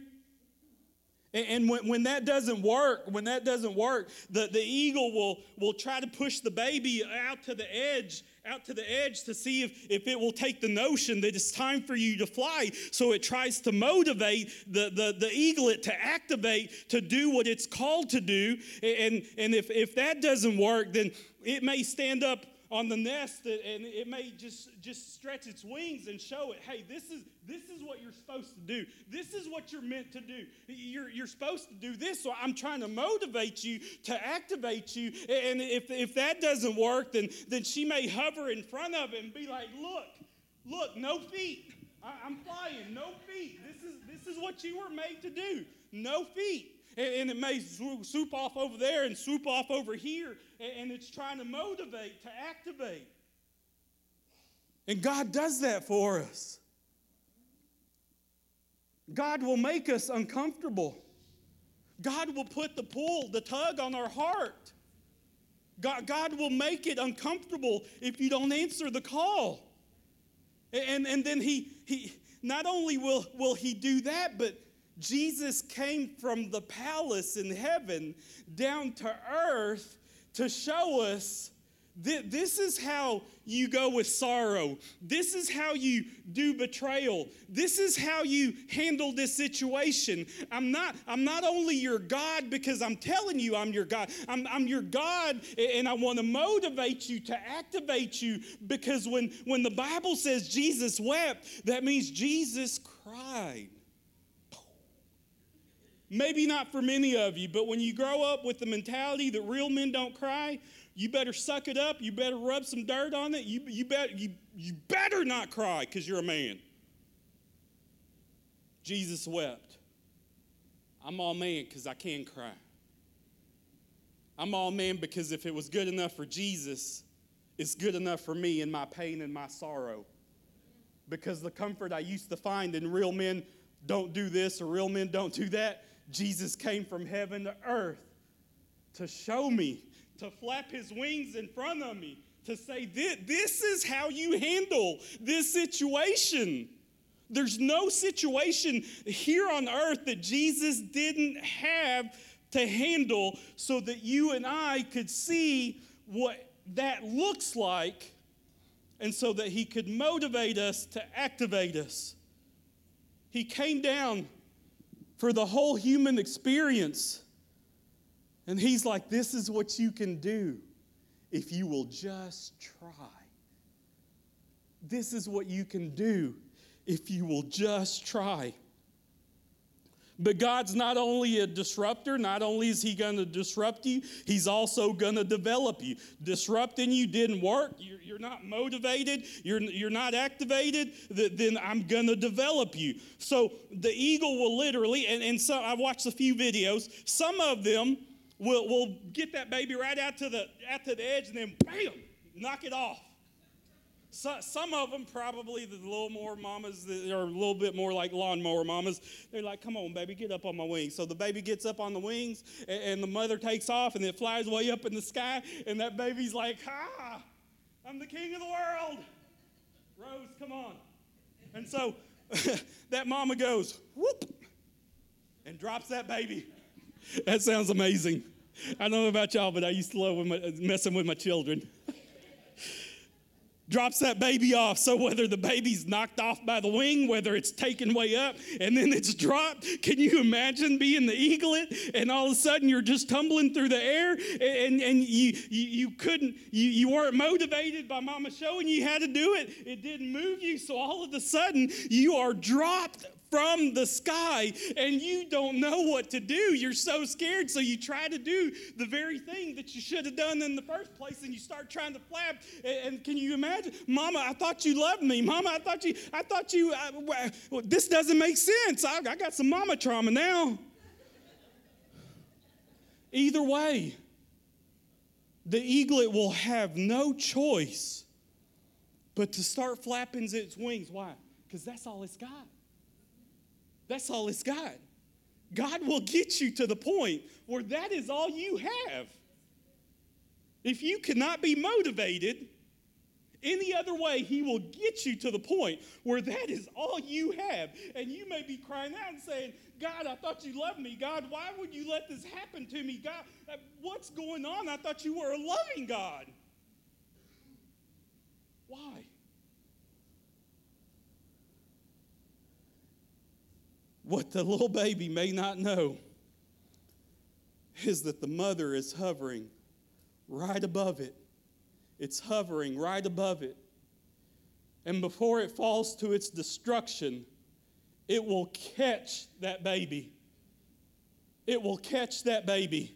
And when, when that doesn't work, when that doesn't work, the, the eagle will, will try to push the baby out to the edge, out to the edge to see if, if it will take the notion that it's time for you to fly. So it tries to motivate the, the, the eaglet to activate to do what it's called to do. And, and if, if that doesn't work, then it may stand up on the nest and it may just just stretch its wings and show it hey this is this is what you're supposed to do. This is what you're meant to do. You're, you're supposed to do this so i'm trying to motivate you to activate you. And if, if that doesn't work then then she may hover in front of it and be like look look no feet. I, i'm flying no feet. This is this is what you were made to do. No feet and, it may swoop off over there and swoop off over here and it's trying to motivate, to activate. And God does that for us. God will make us uncomfortable. God will put the pull, the tug on our heart. God, God will make it uncomfortable if you don't answer the call. And, and then he, he not only will, will he do that, but Jesus came from the palace in heaven down to earth to show us that this is how you go with sorrow. This is how you do betrayal. This is how you handle this situation. I'm not, I'm not only your God because I'm telling you I'm your God. I'm, I'm your God and I want to motivate you to activate you because when, when the Bible says Jesus wept, that means Jesus cried. Maybe not for many of you, but when you grow up with the mentality that real men don't cry, you better suck it up. You better rub some dirt on it. You, you, bet, you, you better not cry because you're a man. Jesus wept. I'm all man because I can cry. I'm all man because if it was good enough for Jesus, it's good enough for me in my pain and my sorrow. Because the comfort I used to find in real men don't do this or real men don't do that, Jesus came from heaven to earth to show me, to flap his wings in front of me, to say, This is how you handle this situation. There's no situation here on earth that Jesus didn't have to handle so that you and I could see what that looks like and so that he could motivate us to activate us. He came down for the whole human experience. And he's like, This is what you can do if you will just try. This is what you can do if you will just try. But God's not only a disruptor, not only is He going to disrupt you, He's also going to develop you. Disrupting you didn't work, you're, you're not motivated, you're, you're not activated, then I'm going to develop you. So the eagle will literally, and, and so I've watched a few videos, some of them will, will get that baby right out to, the, out to the edge and then bam, knock it off. So, some of them probably the little more mamas that are a little bit more like lawnmower mamas. They're like, "Come on, baby, get up on my wings." So the baby gets up on the wings, and, and the mother takes off, and it flies way up in the sky, and that baby's like, "Ah, I'm the king of the world." Rose, come on. And so *laughs* that mama goes, "Whoop," and drops that baby. That sounds amazing. I don't know about y'all, but I used to love my, messing with my children. *laughs* drops that baby off. So whether the baby's knocked off by the wing, whether it's taken way up and then it's dropped, can you imagine being the eaglet and all of a sudden you're just tumbling through the air and, and you, you, you couldn't, you, you weren't motivated by mama showing you how to do it. It didn't move you. So all of a sudden you are dropped from the sky and you don't know what to do. You're so scared, so you try to do the very thing that you should have done in the first place and you start trying to flap. And, can you imagine? Mama, I thought you loved me. Mama, I thought you, I thought you, I, well, this doesn't make sense. I, I got some mama trauma now. Either way, the eaglet will have no choice but to start flapping its wings. Why? Because that's all it's got. That's all it's got. God will get you to the point where that is all you have. If you cannot be motivated any other way, He will get you to the point where that is all you have. And you may be crying out and saying, God, I thought you loved me. God, why would you let this happen to me? God, uh, what's going on? I thought you were a loving God. Why? What the little baby may not know is that the mother is hovering right above it. It's hovering right above it. And before it falls to its destruction, it will catch that baby. It will catch that baby.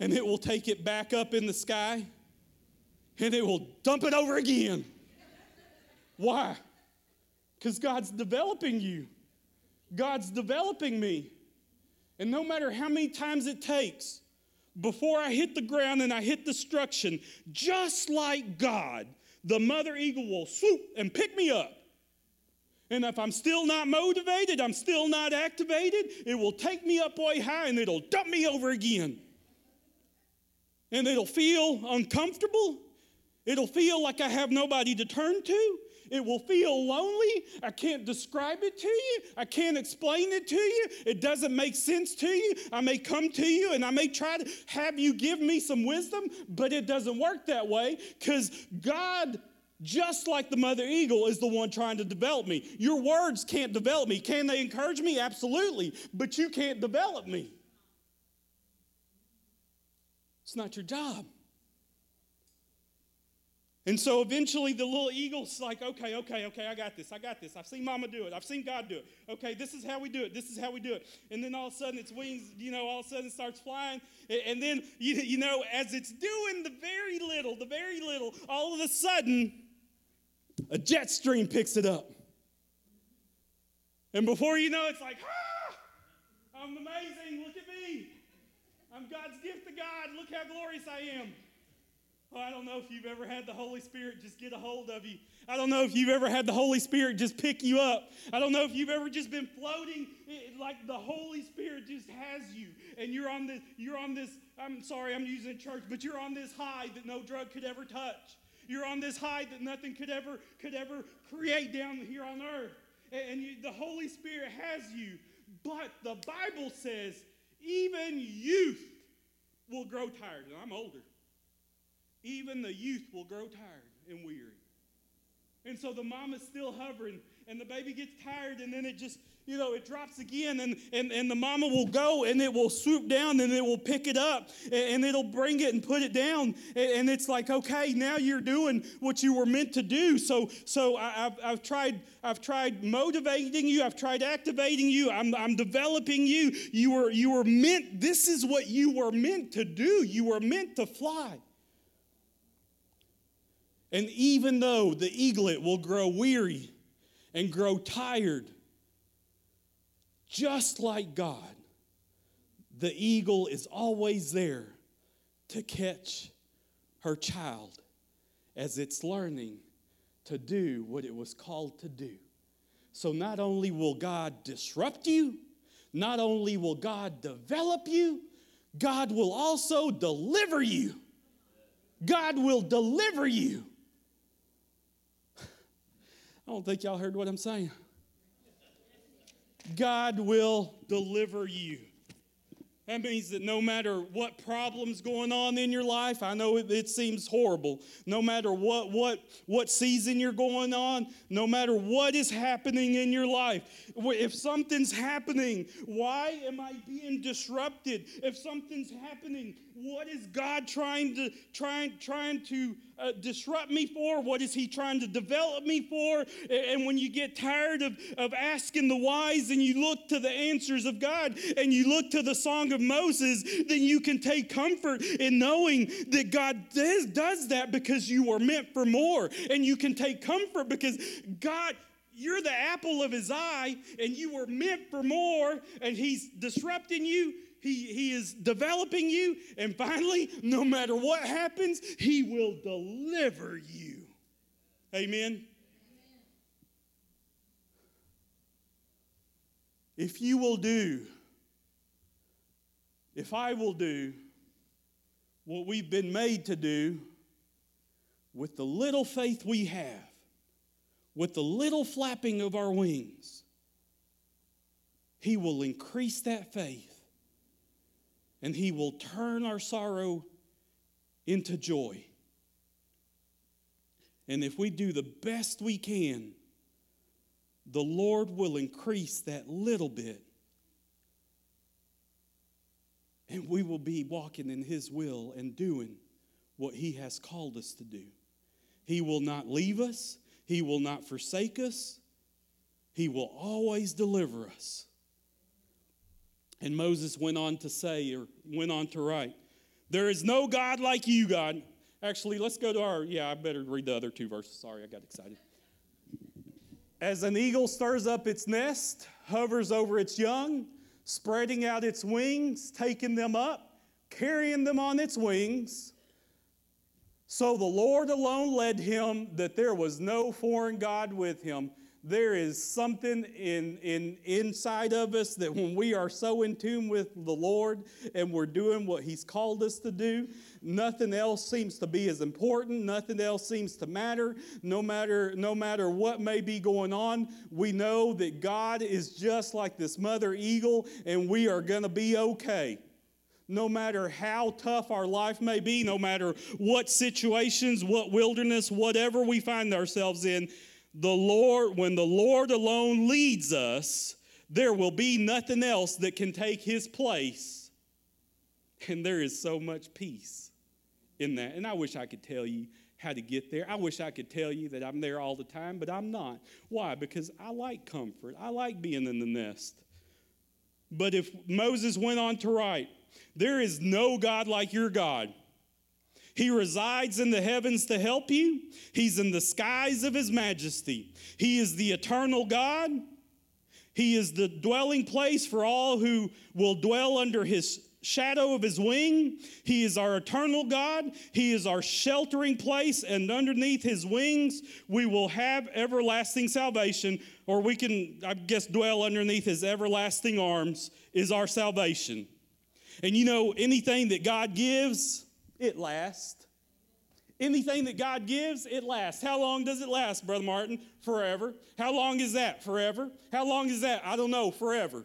And it will take it back up in the sky and it will dump it over again. Why? Because God's developing you, God's developing me. And no matter how many times it takes before I hit the ground and I hit destruction, just like God, the mother eagle will swoop and pick me up. And if I'm still not motivated, I'm still not activated, it will take me up way high and it'll dump me over again. And it'll feel uncomfortable. It'll feel like I have nobody to turn to. It will feel lonely. I can't describe it to you. I can't explain it to you. It doesn't make sense to you. I may come to you and I may try to have you give me some wisdom, but it doesn't work that way because God just like the mother eagle is the one trying to develop me. Your words can't develop me. Can they encourage me? Absolutely. But you can't develop me. It's not your job. And so eventually the little eagle's like, okay, okay, okay, I got this, I got this. I've seen mama do it, I've seen God do it. Okay, this is how we do it, this is how we do it. And then all of a sudden its wings, you know, all of a sudden it starts flying. And then, you, you know, as it's doing the very little, the very little, all of a sudden a jet stream picks it up. And before you know, it's like, ah, I'm amazing, look at me. I'm God's gift to God, look how glorious I am. Oh, I don't know if you've ever had the Holy Spirit just get a hold of you. I don't know if you've ever had the Holy Spirit just pick you up. I don't know if you've ever just been floating eh, like the Holy Spirit just has you, and you're on this. You're on this. I'm sorry, I'm using church, but you're on this high that no drug could ever touch. You're on this high that nothing could ever could ever create down here on earth, and you, the Holy Spirit has you. But the Bible says even youth will grow tired, and I'm older. Even the youth will grow tired and weary. And so the mom is still hovering, and the baby gets tired, and then it just, you know, it drops again, and, and, and the mama will go and it will swoop down and it will pick it up and, and it'll bring it and put it down. And, and, it's like, okay, now you're doing what you were meant to do. So, so I, have I've, tried, I've tried motivating you, I've tried activating you, I'm, I'm developing you. You were, you were meant, this is what you were meant to do. You were meant to fly. And even though the eaglet will grow weary and grow tired, just like God, the eagle is always there to catch her child as it's learning to do what it was called to do. So not only will God disrupt you, not only will God develop you, God will also deliver you. God will deliver you. I don't think y'all heard what I'm saying. God will deliver you. That means that no matter what problems going on in your life, I know it, it, seems horrible. No matter what what what season you're going on, no matter what is happening in your life, if something's happening, why am I being disrupted? If something's happening, what is God trying to trying trying to uh, disrupt me for? What is He trying to develop me for? And when you get tired of, of asking the whys and you look to the answers of God and you look to the Song of Moses, then you can take comfort in knowing that God does, does that because you are meant for more. And you can take comfort because God you're the apple of his eye and you were meant for more and he's disrupting you he, he is developing you. And finally, no matter what happens, He will deliver you. Amen. If you will do, if I will do what we've been made to do with the little faith we have, with the little flapping of our wings, He will increase that faith and He will turn our sorrow into joy. And if we do the best we can, the Lord will increase that little bit. And we will be walking in His will and doing what He has called us to do. He will not leave us, He will not forsake us, He will always deliver us. And Moses went on to say, or went on to write, There is no God like you, God. Actually, let's go to our, yeah, I better read the other two verses. Sorry, I got excited. As an eagle stirs up its nest, hovers over its young, spreading out its wings, taking them up, carrying them on its wings. So the Lord alone led him, that there was no foreign God with him there is something in, in inside of us that when we are so in tune with the Lord and we're doing what He's called us to do, nothing else seems to be as important. Nothing else seems to matter. No matter no matter what may be going on, we know that God is just like this mother eagle, and we are going to be okay no matter how tough our life may be, no matter what situations, what wilderness, whatever we find ourselves in, the Lord, when the Lord alone leads us, there will be nothing else that can take his place. And there is so much peace in that. And I wish I could tell you how to get there. I wish I could tell you that I'm there all the time, but I'm not. Why? Because I like comfort, I like being in the nest. But if Moses went on to write, There is no God like your God he resides in the heavens to help you. He's in the skies of His majesty. He is the eternal God. He is the dwelling place for all who will dwell under His shadow of His wing. He is our eternal God. He is our sheltering place, and underneath His wings, we will have everlasting salvation, or we can, I guess, dwell underneath His everlasting arms, is our salvation. And you know, anything that God gives, it lasts. Anything that God gives, it lasts. How long does it last, Brother Martin? Forever. How long is that? Forever. How long is that? I don't know. Forever.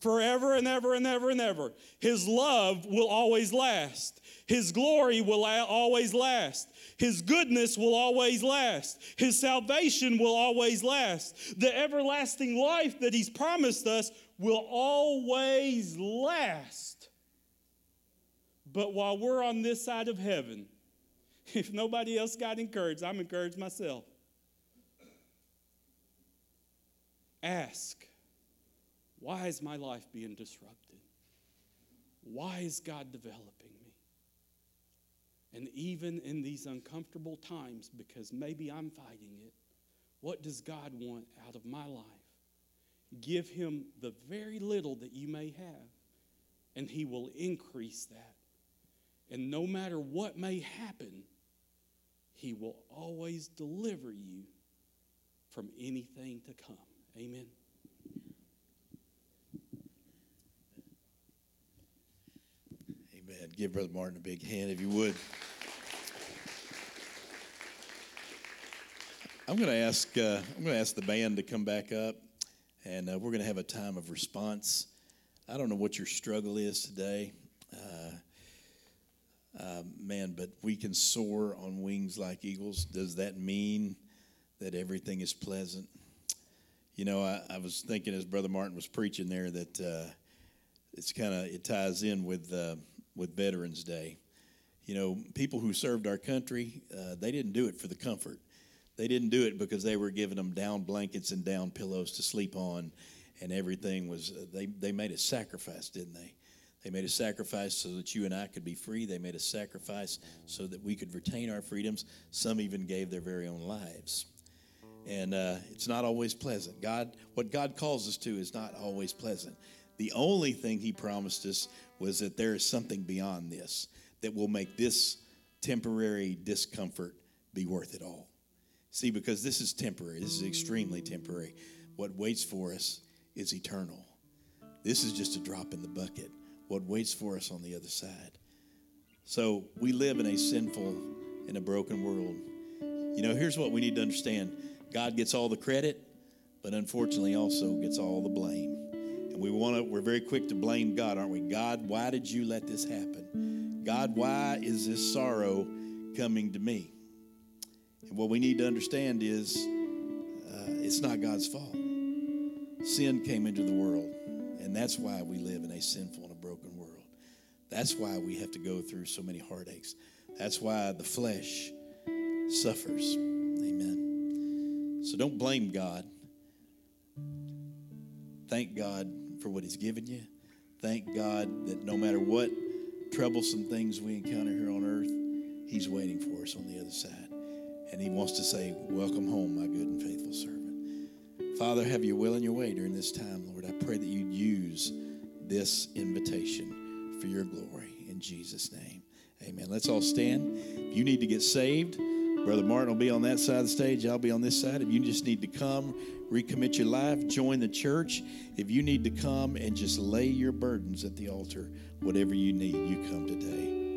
Forever and ever and ever and ever. His love will always last. His glory will always last. His goodness will always last. His salvation will always last. The everlasting life that He's promised us will always last. But while we're on this side of heaven, *laughs* if nobody else got encouraged, I'm encouraged myself. Ask, why is my life being disrupted? Why is God developing me? And even in these uncomfortable times, because maybe I'm fighting it, what does God want out of my life? Give Him the very little that you may have, and He will increase that. And no matter what may happen, He will always deliver you from anything to come. Amen. Amen. Give Brother Martin a big hand if you would. I'm going to ask. Uh, I'm going to ask the band to come back up, and uh, we're going to have a time of response. I don't know what your struggle is today, uh, man, but we can soar on wings like eagles. Does that mean that everything is pleasant? You know, I, I was thinking as Brother Martin was preaching there that uh, it's kind of it ties in with uh, with Veterans Day. You know, people who served our country, uh, they didn't do it for the comfort. They didn't do it because they were giving them down blankets and down pillows to sleep on and everything was uh, they they made a sacrifice, didn't they? They made a sacrifice so that you and I could be free. They made a sacrifice so that we could retain our freedoms. Some even gave their very own lives. And uh, it's not always pleasant. God, what God calls us to is not always pleasant. The only thing He promised us was that there is something beyond this that will make this temporary discomfort be worth it all. See, because this is temporary, this is extremely temporary. What waits for us is eternal. This is just a drop in the bucket. What waits for us on the other side. So we live in a sinful and a broken world. You know, here's what we need to understand God gets all the credit, but unfortunately also gets all the blame. And we want to, we're very quick to blame God, aren't we? God, why did you let this happen? God, why is this sorrow coming to me? And what we need to understand is uh, it's not God's fault sin came into the world, and that's why we live in a sinful That's why we have to go through so many heartaches. That's why the flesh suffers. Amen. So don't blame God. Thank God for what He's given you. Thank God that no matter what troublesome things we encounter here on earth, He's waiting for us on the other side. And He wants to say, Welcome home, my good and faithful servant. Father, have your will in your way during this time, Lord. I pray that you'd use this invitation for your glory. In Jesus' name, amen. Let's all stand. If you need to get saved, Brother Martin will be on that side of the stage. I'll be on this side. If you just need to come, recommit your life, join the church. If you need to come and just lay your burdens at the altar, whatever you need, you come today.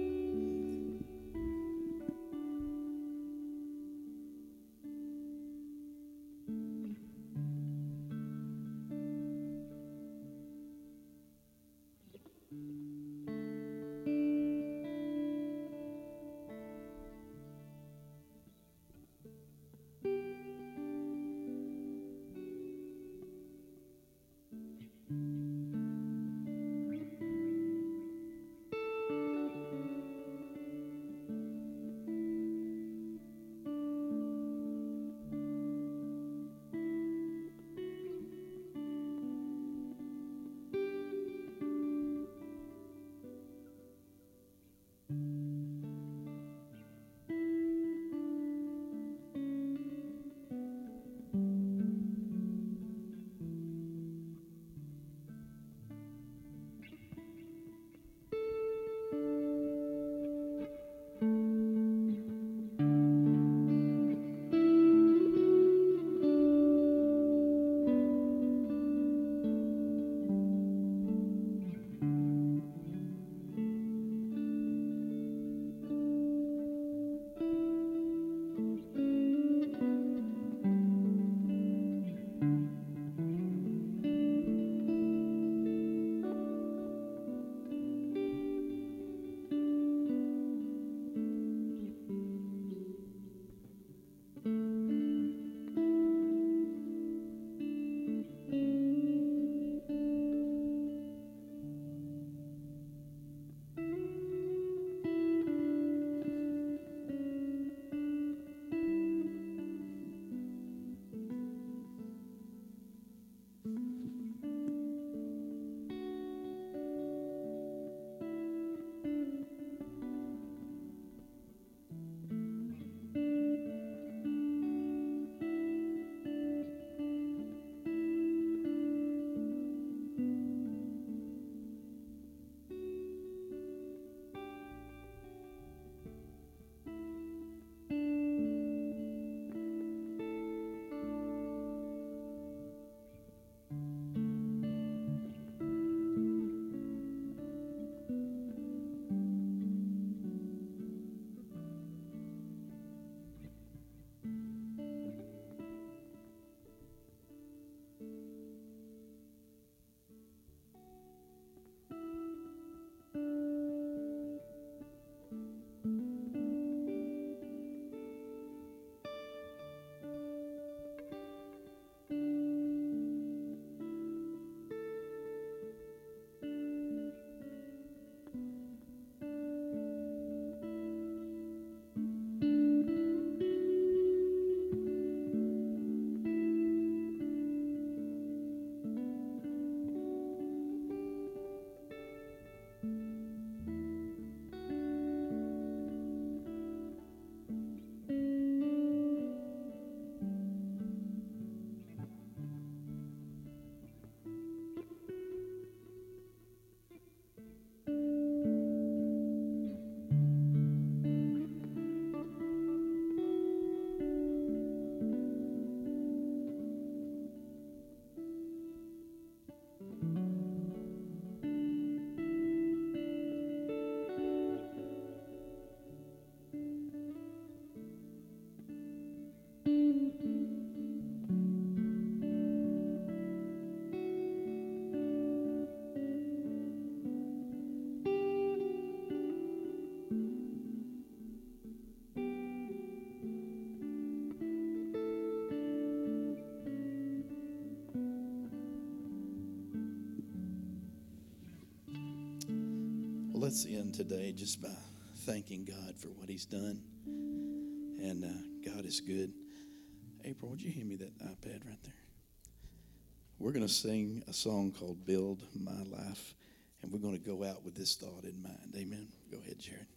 Let's end today just by thanking God for what He's done. And uh, God is good. April, would you hand me that iPad right there? We're going to sing a song called Build My Life, and we're going to go out with this thought in mind. Amen. Go ahead, Jared.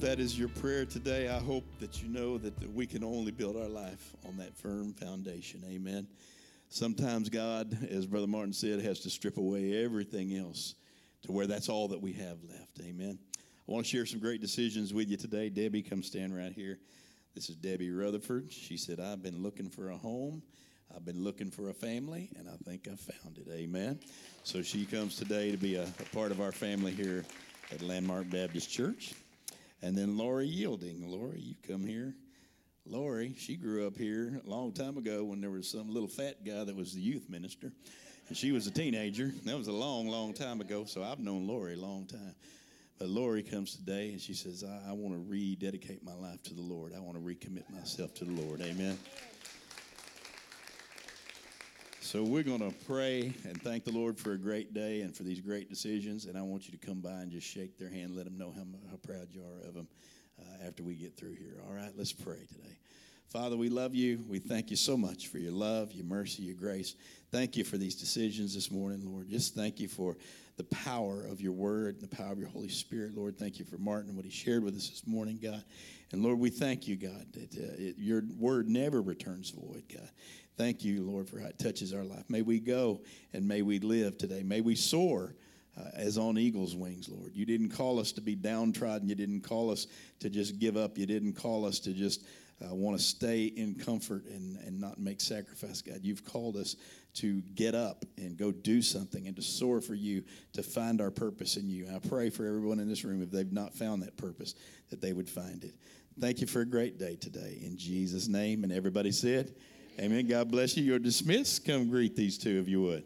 That is your prayer today. I hope that you know that we can only build our life on that firm foundation. Amen. Sometimes God, as Brother Martin said, has to strip away everything else to where that's all that we have left. Amen. I want to share some great decisions with you today. Debbie, come stand right here. This is Debbie Rutherford. She said, I've been looking for a home. I've been looking for a family, and I think I found it. Amen. So she comes today to be a, a part of our family here at Landmark Baptist Church. And then Laura Yielding. Laura, you come here. Lori, she grew up here a long time ago when there was some little fat guy that was the youth minister, and she was a teenager. That was a long, long time ago. So I've known Lori a long time. But Lori comes today and she says, I, I want to rededicate my life to the Lord. I want to recommit myself to the Lord. Amen. So we're going to pray and thank the Lord for a great day and for these great decisions. And I want you to come by and just shake their hand, let them know how, how proud you are of them uh, after we get through here. All right, let's pray today. Father, we love you. We thank you so much for your love, your mercy, your grace. Thank you for these decisions this morning, Lord. Just thank you for the power of your word, and the power of your Holy Spirit, Lord. Thank you for Martin and what he shared with us this morning, God. And Lord, we thank you, God, that uh, it, your word never returns void, God. Thank you, Lord, for how it touches our life. May we go and may we live today. May we soar. Uh, as on eagle's wings, Lord. You didn't call us to be downtrodden. You didn't call us to just give up. You didn't call us to just uh, want to stay in comfort and, and not make sacrifice, God. You've called us to get up and go do something and to soar for you, to find our purpose in you. And I pray for everyone in this room, if they've not found that purpose, that they would find it. Thank you for a great day today. In Jesus' name. And everybody said, Amen. God bless you. You're dismissed. Come greet these two if you would.